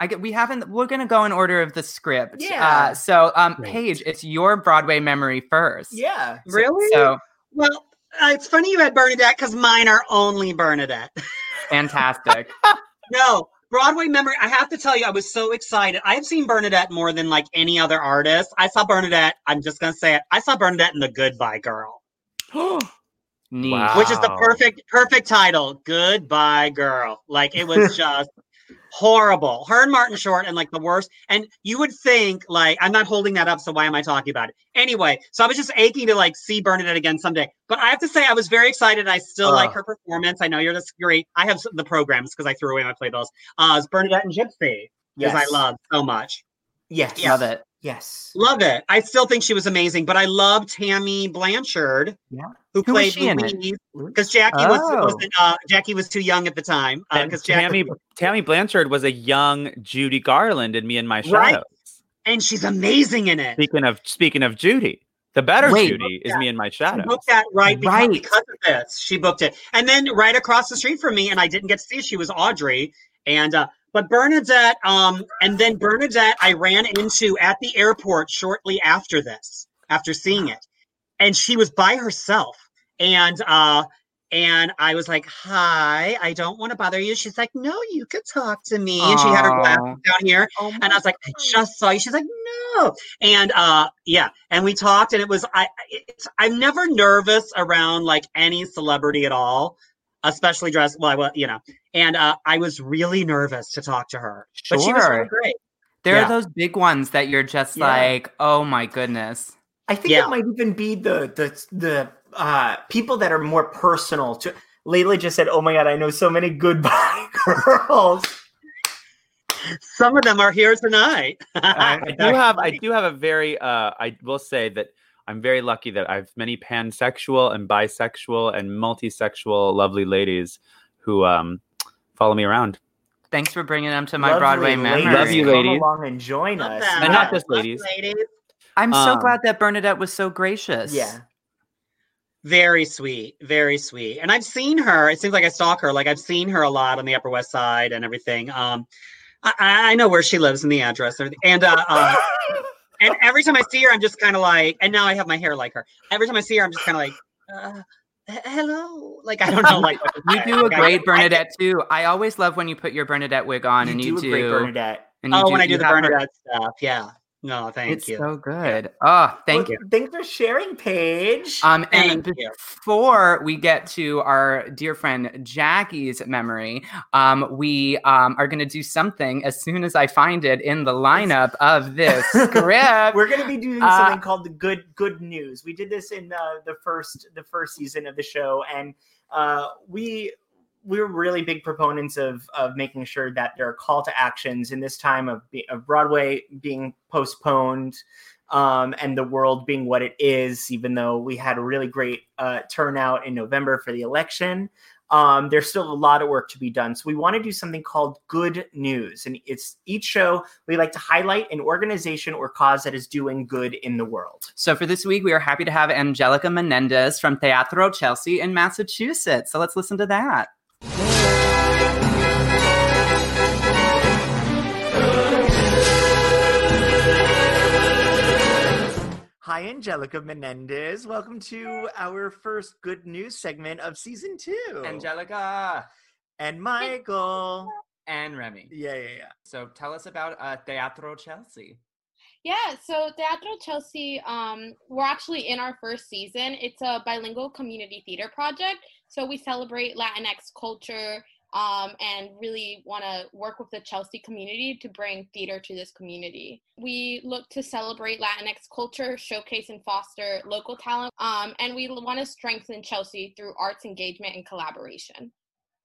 I get. We haven't. We're gonna go in order of the script. Yeah. Uh, so, um, Paige, it's your Broadway memory first. Yeah. So- Really? So Well, uh, it's funny you had Bernadette because mine are only Bernadette. <laughs> fantastic. no, Broadway memory. I have to tell you, I was so excited. I have seen Bernadette more than like any other artist. I saw Bernadette. I'm just gonna say it. I saw Bernadette in the Goodbye Girl, <gasps> Neat. which is the perfect perfect title. Goodbye Girl. Like it was <laughs> just horrible. Her and Martin Short and like the worst. And you would think like I'm not holding that up, so why am I talking about it? Anyway, so I was just aching to like see Bernadette again someday. But I have to say I was very excited. I still like her performance. I know you're this great. I have s- the programs because I threw away my playbills. Uh, it's Bernadette and Gypsy, because I love so much. Yes. Love it. Yes. Love it. I still think she was amazing, but I love Tammy Blanchard, Yeah. who, Who played she in it? Louise, because Jackie was Oh. wasn't uh, Jackie was too young at the time. And Because Tammy Tammy Blanchard was a young Judy Garland in Me and My Shadows. Right? and she's amazing in it. Speaking of speaking of Judy, the better Wait. Judy is Me and My She booked that right because, Right. because of this. She booked it, and then right across the street from me, and I didn't get to see. She was Audrey, and uh, but Bernadette, um, and then Bernadette, I ran into at the airport shortly after this, after seeing it, and she was by herself, and uh, and I was like, "Hi, I don't want to bother you." She's like, "No, you could talk to me," and she had her glasses down here, and I was like, "I just saw you." She's like, "No," and uh, yeah, and we talked, and it was I. It's, I'm never nervous around like any celebrity at all, especially dressed. Well, I was, you know, and uh, I was really nervous to talk to her, but she was really Sure. great. There Yeah. are those big ones that you're just Yeah. like, oh my goodness. I think Yeah. it might even be the the the uh, people that are more personal. To Layla just said, "Oh my god, I know so many goodbye <laughs> girls." Some of them are here tonight. I, I do <laughs> have I do have a very uh I will say that I'm very lucky that I have many pansexual and bisexual and multisexual lovely ladies who um follow me around. Thanks for bringing them to my Lovely Broadway ladies. memory. Love you, ladies. Come along and join Love us. that. And not just ladies. ladies. I'm so Um, glad that Bernadette was so gracious. Yeah. Very sweet, very sweet. And I've seen her. It seems like I stalk her. Like I've seen her a lot on the Upper West Side and everything. Um, I, I know where she lives and the address, and and uh, uh, <laughs> and every time I see her, I'm just kind of like. And now I have my hair like her. Every time I see her, I'm just kind of like, uh, hello. Like I don't <laughs> know. Like You do a like, great I- Bernadette too. I always love when you put your Bernadette wig on You and do you a do. great Bernadette. And you Oh, when I do the have her- Bernadette stuff, yeah. No, thank it's you. so good. Oh, thank Well, you. Thanks for sharing, Paige. Um, and Thank you. before we get to our dear friend Jackie's memory, um, we um, are going to do something as soon as I find it in the lineup <laughs> of this script. We're going to be doing Uh, something called the good good news. We did this in the, the first the first season of the show, and uh, we we're really big proponents of of making sure that there are call to actions in this time of, of Broadway being postponed um, and the world being what it is, even though we had a really great uh, turnout in November for the election. Um, there's still a lot of work to be done. So we want to do something called good news. And it's each show we like to highlight an organization or cause that is doing good in the world. So for this week, we are happy to have Angelica Menendez from Teatro Chelsea in Massachusetts. So let's listen to that. Hi, Angelica Menendez. Welcome to our first good news segment of season two. Angelica. And Michael. And Remy. Yeah, yeah, yeah. So tell us about uh, Teatro Chelsea. Yeah, so Teatro Chelsea, um, we're actually in our first season. It's a bilingual community theater project. So we celebrate Latinx culture um, and really want to work with the Chelsea community to bring theater to this community. We look to celebrate Latinx culture, showcase and foster local talent, um, and we want to strengthen Chelsea through arts engagement and collaboration.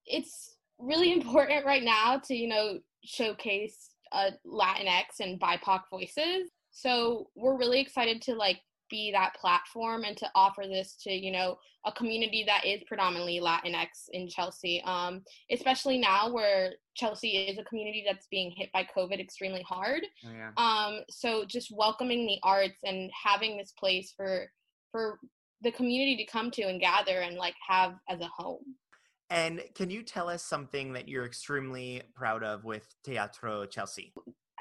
It's really <laughs> important right now to, you know, showcase uh, Latinx and BIPOC voices. So we're really excited to like be that platform and to offer this to you know a community that is predominantly latinx in chelsea um, especially now where chelsea is a community that's being hit by covid extremely hard Oh, yeah. um, so just welcoming the arts and having this place for for the community to come to and gather and like have as a home And can you tell us something that you're extremely proud of with Teatro Chelsea?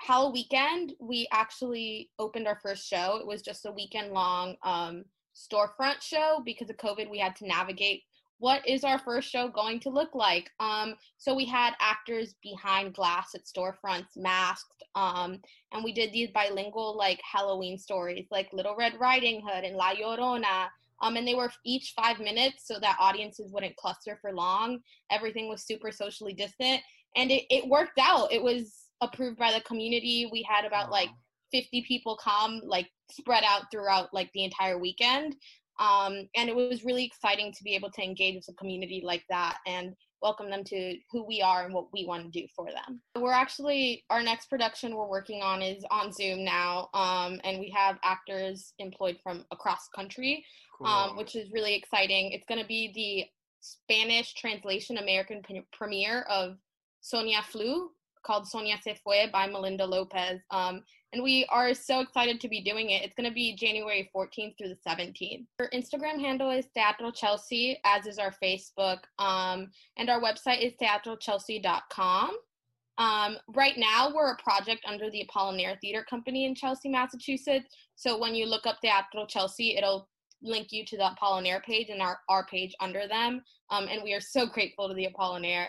Hell weekend, we actually opened our first show. It was just a weekend long um, storefront show because of COVID. We had to navigate what is our first show going to look like. Um, so we had actors behind glass at storefronts, masked, um, and we did these bilingual like Halloween stories, like Little Red Riding Hood and La Llorona. Um, and they were each five minutes so that audiences wouldn't cluster for long. Everything was super socially distant, and it, it worked out. It was approved by the community. We had about like 50 people come, like spread out throughout like the entire weekend. Um, and it was really exciting to be able to engage with a community like that and welcome them to who we are and what we want to do for them. We're actually, our next production we're working on is on Zoom now, um, and we have actors employed from across country, um, which is really exciting. It's going to be the Spanish translation American pre- premiere of Sonia Flew called Sonia Se Fue by Melinda Lopez. Um, and we are so excited to be doing it. It's going to be January 14th through the 17th. Our Instagram handle is Teatro Chelsea, as is our Facebook. Um, and our website is teatrochelsea.com. Um, right now, we're a project under the Apollinaire Theater Company in Chelsea, Massachusetts. So when you look up Teatro Chelsea, it'll link you to the Apollinaire page and our, our page under them. Um, and we are so grateful to the Apollinaire.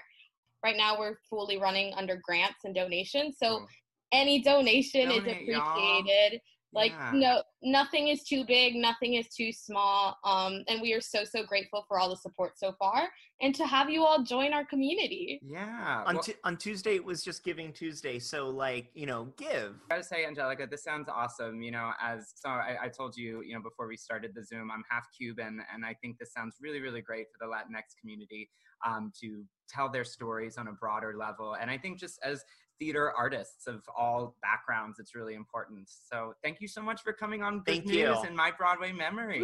Right now, we're fully running under grants and donations. So any donation is Donate, y'all. appreciated. Like Yeah. no, nothing is too big, nothing is too small. Um, and we are so so grateful for all the support so far, and to have you all join our community. Yeah. On, well- Tu- on Tuesday, it was just Giving Tuesday. So, like, you know, give. I gotta say, Angelica, this sounds awesome. You know, as so I, I told you, you know, before we started the Zoom, I'm half Cuban, and I think this sounds really, really great for the Latinx community um, to tell their stories on a broader level. And I think just as theater artists of all backgrounds, it's really important. So thank you so much for coming on Good Thank News you. and My Broadway Memory.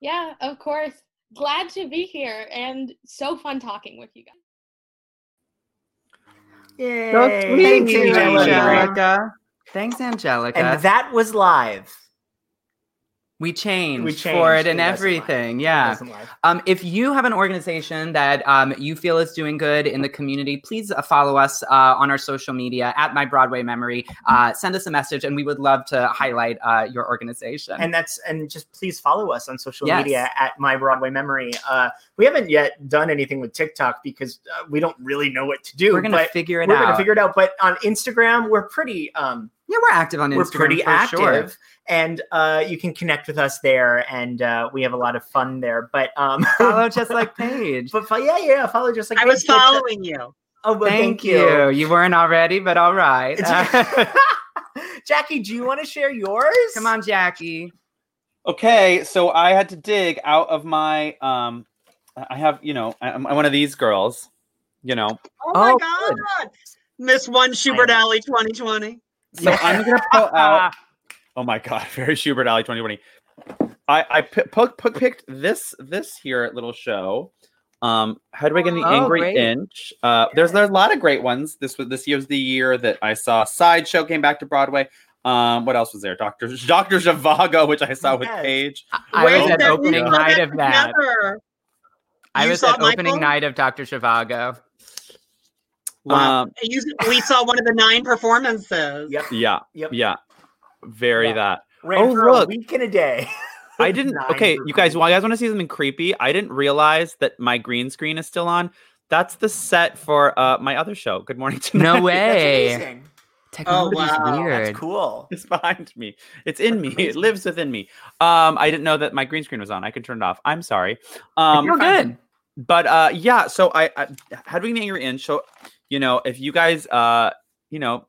Yeah, of course. Glad to be here, and so fun talking with you guys. Yay. Thanks, Angelica. Thanks, Angelica. And that was live. We change, We for it and It wasn't live. everything. Yeah. Um, if you have an organization that um, you feel is doing good in the community, please uh, follow us uh, on our social media at My Broadway Memory. Uh, send us a message, and we would love to highlight uh, your organization. and that's and just please follow us on social Yes. media at my broadway memory uh we haven't yet done anything with tiktok because uh, we don't really know what to do We're gonna figure it we're gonna figure it out but on instagram we're pretty um yeah, we're active on Instagram. we're pretty for active sure. and uh you can connect with us there and uh we have a lot of fun there but um <laughs> follow just like Paige. but yeah yeah follow just like I was Paige, but, uh, following you. oh well, thank, thank, you. you. weren't already, but all right. <laughs> jackie do you want to share yours Come on, Jackie. Okay, so I had to dig out of my um I have, you know, I- I'm one of these girls. you know. Oh my God. Miss One Shubert Alley 2020. So I'm gonna <laughs> pull out. Oh my god, <laughs> very Shubert Alley 2020. I I pi- pu- pu- picked this this here little show. Um, Hedwig and the Oh, Angry great. Inch. Uh, there's there's a lot of great ones. This was this year was the year that I saw Sideshow came back to Broadway. Um, what else was there? Doctor Doctor Zhivago, which I saw with Paige. I was at opening night of that. Together. I You was at opening night of Dr. Zhivago. Wow. Um, we saw one of the nine performances. Yep. Yeah, Yep. yeah, very that. Ran oh for a look, week and a day. I didn't. <laughs> Nine Okay, you guys, well, you guys want to see something creepy? I didn't realize that my green screen is still on. That's the set for uh my other show. Good morning tonight. No way. amazing. Technology's wow, weird. That's cool. It's behind me. It's in me. It lives within me. Um, I didn't know that my green screen was on. I could turn it off. I'm sorry. Um, You're good. But uh, yeah. So I, I Hedwig we the Angry Inch. So you know, if you guys uh, you know,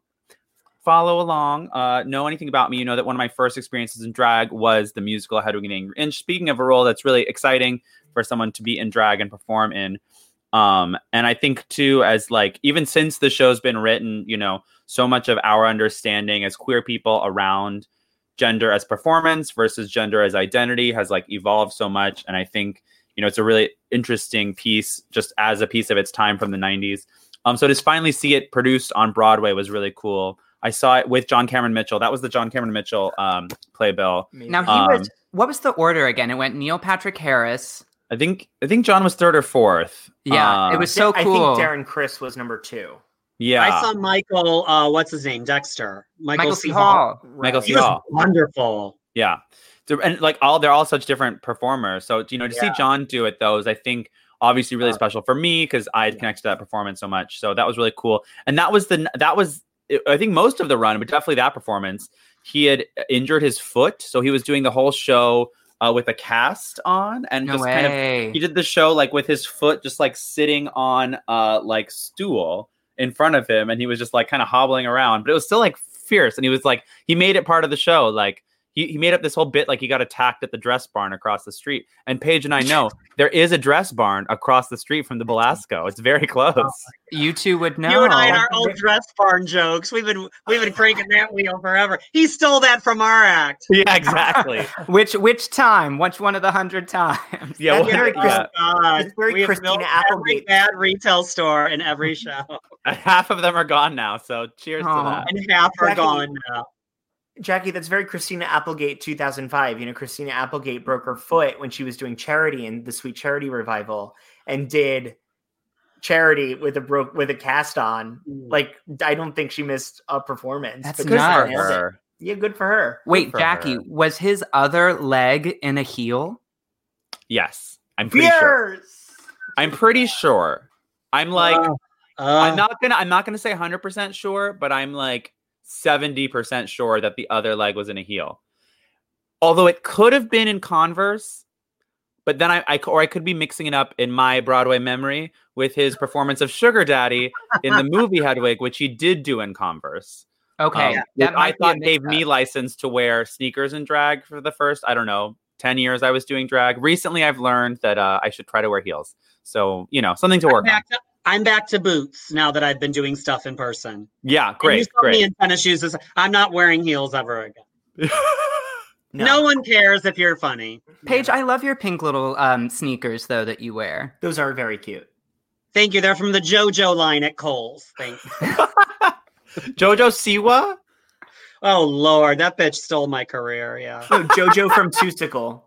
follow along, uh, know anything about me, you know that one of my first experiences in drag was the musical Hedwig and Angry Inch. Speaking of a role that's really exciting for someone to be in drag and perform in. Um, and I think too, as like even since the show's been written, you know, so much of our understanding as queer people around gender as performance versus gender as identity has like evolved so much. And I think, you know, it's a really interesting piece just as a piece of its time from the 90s. Um, so to finally see it produced on Broadway was really cool. I saw it with John Cameron Mitchell. That was the John Cameron Mitchell um, playbill. Now he Um, was. What was the order again? It went Neil Patrick Harris. I think I think John was third or fourth. Yeah, it Uh, was so cool. I think Darren Criss was number two. Yeah, I saw Michael, uh, what's his name? Dexter. Michael, Michael C. C. Hall. Hall. Michael He C. was Hall. wonderful. Yeah. And like all they're all such different performers. So you know to see John do it though is I think obviously really special for me because I had connected to that performance so much. So that was really cool. And that was the that was I think most of the run, but definitely that performance. He had injured his foot, so he was doing the whole show uh, with a cast on, and No just kind of he did the show like with his foot just like sitting on uh like stool in front of him, and he was just like kind of hobbling around, but it was still like fierce, and he was like he made it part of the show, like. He, he made up this whole bit like he got attacked at the dress barn across the street. And Paige and I know there is a dress barn across the street from the Belasco. It's very close. You two would know. You and I and our old dress barn jokes. We've been we've been cranking that wheel forever. He stole that from our act. <laughs> Yeah, exactly. <laughs> which which time? Which one of the hundred times? Yeah, That's well, very yeah. God. It's very we have Christina built every bad retail store in every show, <laughs> half of them are gone now. So cheers to that. and half are Jackie- gone now. Jackie, that's very Christina Applegate 2005. You know, Christina Applegate broke her foot when she was doing charity in the Sweet Charity revival and did charity with a broke with a cast on. Like, I don't think she missed a performance. That's but Good just for nuts. nailed it. her. Yeah, good for her. Wait, for Jackie, her. was his other leg in a heel? Yes, I'm pretty sure. I'm pretty sure. I'm like, Uh, I'm not gonna, I'm not gonna say 100 percent sure, but I'm like 70 percent sure that the other leg was in a heel. Although it could have been in Converse, but then I, I, c- or I could be mixing it up in my Broadway memory with his performance of Sugar Daddy in the movie <laughs> Hedwig, which he did do in Converse. Okay, Um, that I might be a thought gave me license to wear sneakers and drag for the first, I don't know, 10 years I was doing drag. Recently, I've learned that uh, I should try to wear heels. So, you know, something to I'm work on. Back, to, I'm back to boots now that I've been doing stuff in person. Yeah, And you great, me in tennis shoes. This- I'm not wearing heels ever again. <laughs> No. one cares if you're funny. Paige, I love your pink little um, sneakers though that you wear. Those are very cute. Thank you. They're from the JoJo line at Kohl's. Thank you. <laughs> Jojo Siwa? Oh Lord, that bitch stole my career. Yeah. No, Jojo from Seussical.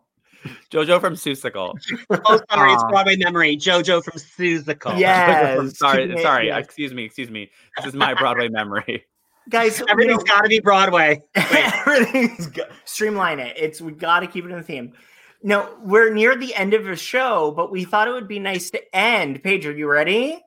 Jojo from Seussical. <laughs> Oh, sorry, it's Aw. Broadway memory. JoJo from Seussical. Yeah. Jojo from- Yes, <laughs> sorry, keeping sorry. yeah. Excuse me, excuse me. This is my Broadway <laughs> memory. Guys, everything's got to be Broadway. everything's go- streamline it. It's we got to keep it in the theme. No, we're near the end of a show, but we thought it would be nice to end. Paige, are you ready?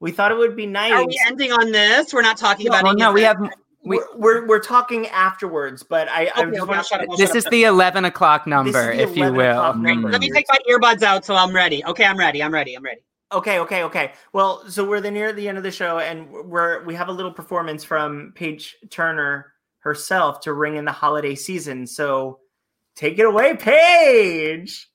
We thought it would be nice. Are we ending on this? We're not talking about. Well, no, we have. We, we're, we're we're talking afterwards, but I, I Okay, just okay, want I'll shut up, I'll this shut is the eleven o'clock number, if you will. number. Let me take my earbuds out so I'm ready. Okay, I'm ready. I'm ready. I'm ready. Okay, okay, okay. Well, so we're the near the end of the show, and we're we have a little performance from Paige Turner herself to ring in the holiday season. So take it away, Paige.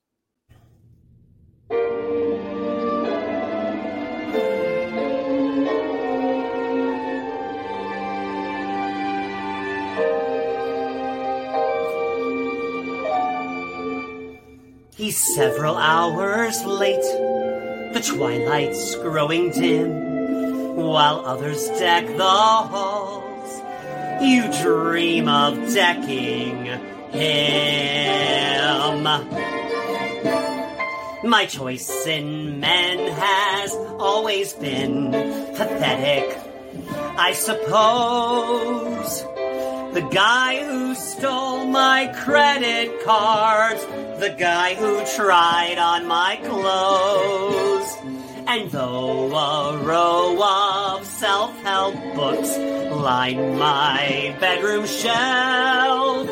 He's several hours late, the twilight's growing dim, while others deck the halls. You dream of decking him. My choice in men has always been pathetic, I suppose. The guy who stole my credit cards, the guy who tried on my clothes. And though a row of self help books line my bedroom shelf,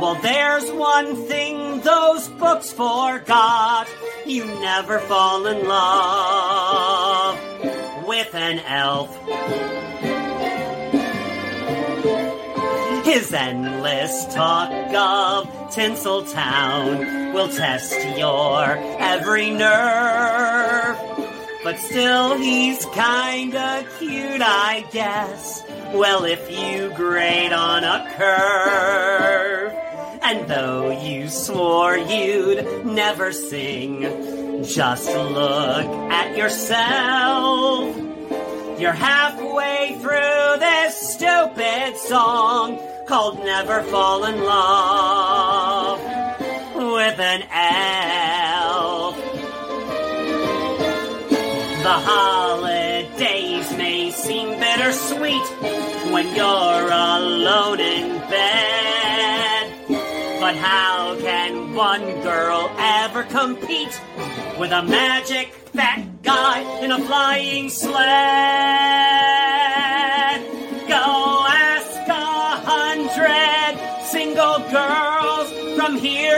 well, there's one thing those books forgot. You never fall in love with an elf. His endless talk of Tinseltown will test your every nerve. But still, he's kinda cute, I guess. Well, if you grade on a curve. And though you swore you'd never sing, just look at yourself. You're halfway through this stupid song called Never Fall in Love with an elf. The holidays may seem bittersweet when you're alone in bed. But how can one girl ever compete with a magic fat guy in a flying sled?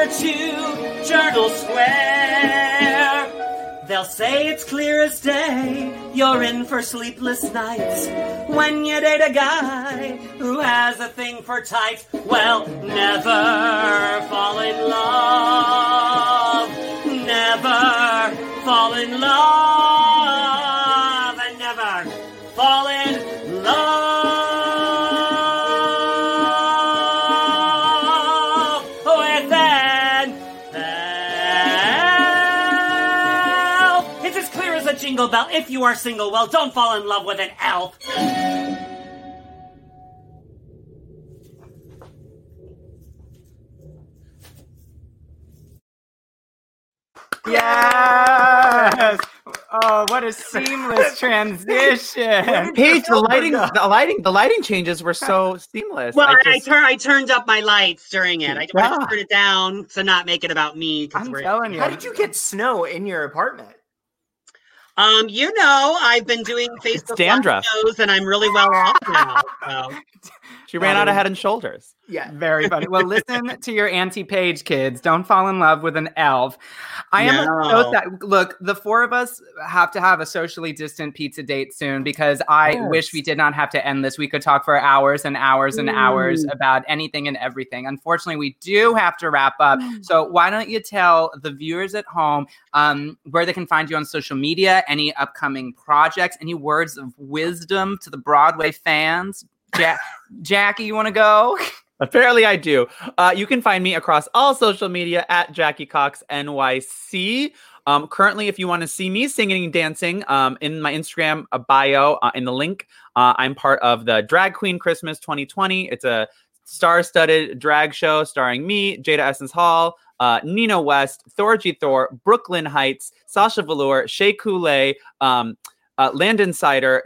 Here to Journal Square. They'll say it's clear as day you're in for sleepless nights when you date a guy who has a thing for tights. Well, never fall in love, never fall in love, If you are single, well, don't fall in love with an elf. Yes. Oh, what a <laughs> seamless transition. Paige, the lighting, the lighting, the lighting changes were so seamless. Well, I, I I, just- tur- I turned up my lights during it. I, I turned it down to not make it about me. I'm telling you. How did you get snow in your apartment? Um, you know, I've been doing Facebook shows, and I'm really well off now. So. <laughs> she ran out of head and shoulders. Yeah. Very funny. Well, listen <laughs> to your Auntie Paige kids. Don't fall in love with an elf. I am so sad. Look, the four of us have to have a socially distant pizza date soon because I Yes. wish we did not have to end this. We could talk for hours and hours and hours Mm. about anything and everything. Unfortunately, we do have to wrap up. So why don't you tell the viewers at home um, where they can find you on social media, any upcoming projects, any words of wisdom to the Broadway fans? Ja- Jackie, you want to go? <laughs> Apparently, I do. Uh, you can find me across all social media at Jackie Cox NYC. Um, currently, if you want to see me singing and dancing, um, in my Instagram uh, bio, uh, in the link, uh, I'm part of the Drag Queen Christmas 2020. It's a star-studded drag show starring me, Jada Essence Hall, uh, Nina West, Thorgy Thor, Brooklyn Hytes, Sasha Velour, Shea Coulee, um, uh, Landon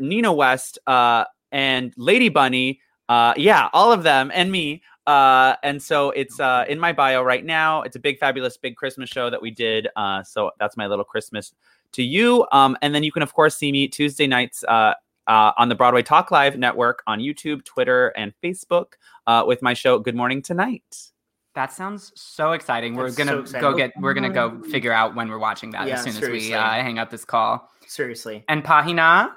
Nina West, uh, and Lady Bunny. Uh, yeah, all of them and me. Uh, and so it's uh, in my bio right now. It's a big, fabulous, big Christmas show that we did. Uh, so that's my little Christmas to you. Um, and then you can, of course, see me Tuesday nights uh, uh, on the Broadway Talk Live network on YouTube, Twitter, and Facebook uh, with my show Good Morning Tonight. That sounds so exciting. We're That's gonna so exciting. go get. We're gonna go figure out when we're watching that Yeah, as soon as we uh, hang up this call. Seriously. And Pahina.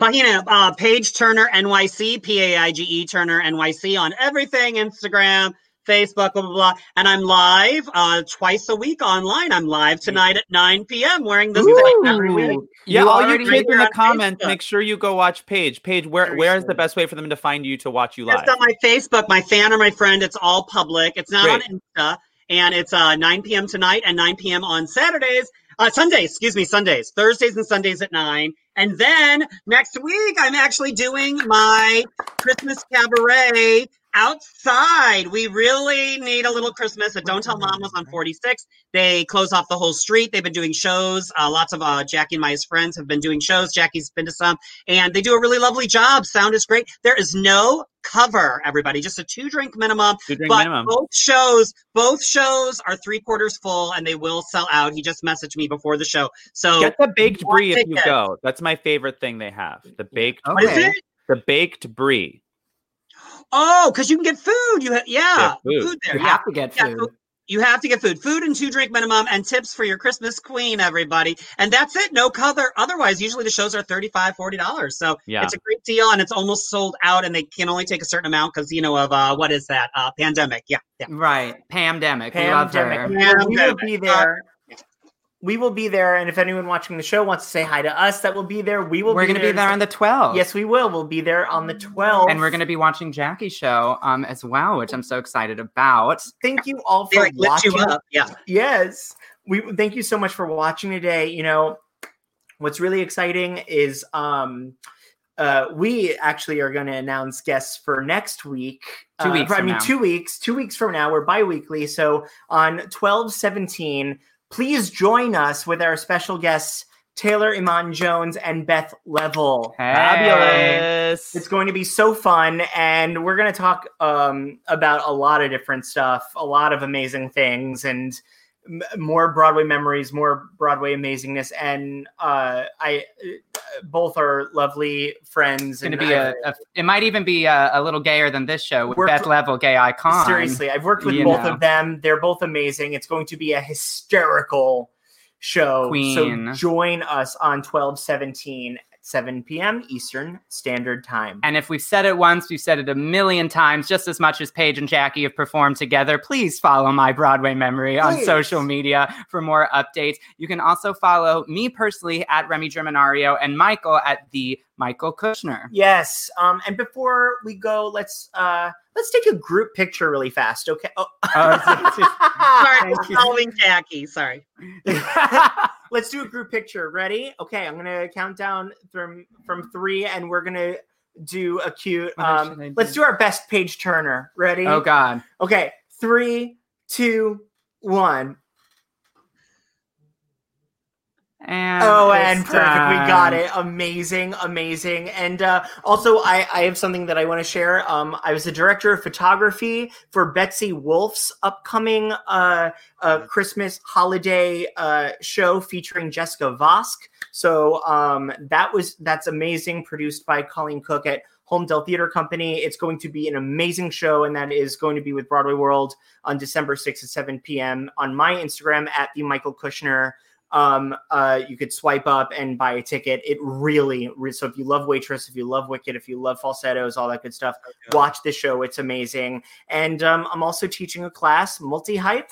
Pahina, uh, Paige Turner NYC, P A I G E Turner NYC on everything Instagram, Facebook, blah, blah, blah. And I'm live uh, twice a week online. I'm live tonight at 9 p.m. wearing this thing every week. Yeah, You all you kids in hear the comments, Facebook. make sure you go watch Paige. Paige, where where is the best way for them to find you to watch you live? It's on my Facebook, my fan or my friend. It's all public. It's not Great. on Insta. and it's uh, 9 p.m. tonight and 9 p.m. on Saturdays. Uh, Sundays, excuse me, Sundays, Thursdays and Sundays at nine. And then next week, I'm actually doing my Christmas cabaret outside. We really need a little Christmas at Don't Tell Mama's on 46. They close off the whole street. They've been doing shows. Uh, lots of uh, Jackie and Maya's friends have been doing shows. Jackie's been to some, and they do a really lovely job. Sound is great. There is no cover, everybody, just a two drink minimum. Two drink but minimum. both shows, both shows are three quarters full, and they will sell out. He just messaged me before the show. So Get the baked brie if you go. That's my favorite thing they have. The baked What is brie. it? The baked brie. Oh, because you can get food. You ha- yeah, Yeah, food. there. You yeah. have to get Yeah, food. food. You have to get food, food and two drink minimum, and tips for your Christmas queen, everybody. And that's it. No cover. Otherwise, usually the shows are $35, $40. So Yeah. it's a great deal, and it's almost sold out, and they can only take a certain amount because you know of uh, what is that uh, pandemic? Yeah, yeah. Right. Pandemic. We love her. Pandemic. We will be there. We will be there, and if anyone watching the show wants to say hi to us, that will be there. We will. We're be going to be there on the 12th. Yes, we will. We'll be there on the 12th. And we're going to be watching Jackie's show um, as well, which I'm so excited about. Thank you all for like lift you watching. up. Yeah. Yes. We thank you so much for watching today. You know, what's really exciting is um uh we actually are going to announce guests for next week. Two Uh, weeks I mean, now. two weeks. Two weeks from now, we're bi-weekly. So on 12 17, please join us with our special guests. Taylor Iman Jones and Beth Leavel. Fabulous. It's going to be so fun, and we're going to talk um, about a lot of different stuff, a lot of amazing things, and m- more Broadway memories, more Broadway amazingness. And uh, I, both are lovely friends. It's going to and be a, It might even be a, a little gayer than this show with Worked- Beth Leavel, gay icon. Seriously, I've worked with you both know. of them. They're both amazing. It's going to be a hysterical show. Queen. So join us on 12 17 at 7 p.m. Eastern Standard Time. And if we've said it once, we've said it a million times, just as much as Paige and Jackie have performed together. Please follow my Broadway memory on social media for more updates. You can also follow me personally at Remy Germinario and Michael at the Michael Kushner. Yes. Um, and before we go, let's uh let's take a group picture really fast, okay? Oh. <laughs> <laughs> Sorry, I'm following Jackie. Sorry. <laughs> let's do a group picture. Ready? Okay, I'm gonna count down from from three, and we're gonna do a cute. Um, do? let's do our best Paige Turner. Ready? Oh, God. Okay, three, two, one. And oh, and perfect. We got it. Amazing, amazing. And uh, also, I, I have something that I want to share. Um, I was the director of photography for Betsy Wolfe's upcoming uh, uh, Christmas holiday uh, show featuring Jessica Vosk. So um, that was that's amazing. Produced by Colleen Cook at Home Holmdel Theater Company. It's going to be an amazing show, and that is going to be with Broadway World on December 6th at 7 p.m. on my Instagram at the Michael Kushner um uh you could swipe up and buy a ticket. It really re- so if you love waitress if you love wicked if you love falsettos all that good stuff watch the show. It's amazing. And um i'm also teaching a class multi-hype.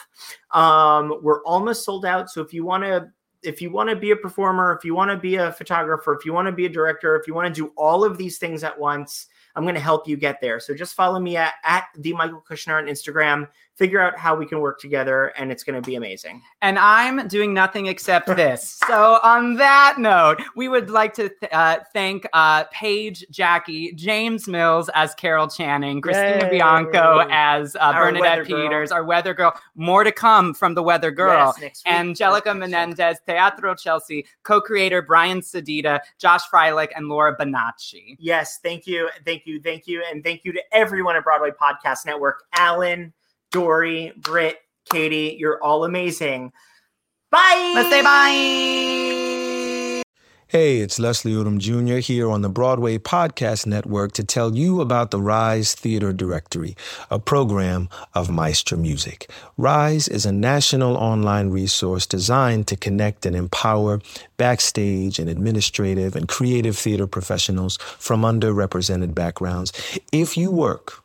Um we're almost sold out. So if you want to if you want to be a performer if you want to be a photographer if you want to be a director if you want to do all of these things at once i'm going to help you get there. So just follow me at, at the michael kushner on instagram figure out how we can work together and it's going to be amazing And I'm doing nothing except this. <laughs> so, on that note, we would like to th- uh, thank uh, Paige, Jackie, James Mills as Carol Channing, Christina Yay. Bianco as uh, Bernadette. Peters, our weather girl. More to come from the weather girl. Yes, next week. Angelica Menendez, Teatro Chelsea, co creator Brian Sedita, Josh Freilich, and Laura Bonacci. Yes, thank you, thank you, thank you, and thank you to everyone at Broadway Podcast Network. Alan, Dory, Britt, Katie, you're all amazing. Bye. Let's say bye. Hey, it's Leslie Odom Jr. here on the Broadway Podcast Network to tell you about the Rise Theater Directory, a program of Maestra Music. Rise is a national online resource designed to connect and empower backstage and administrative and creative theater professionals from underrepresented backgrounds. If you work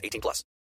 18 plus.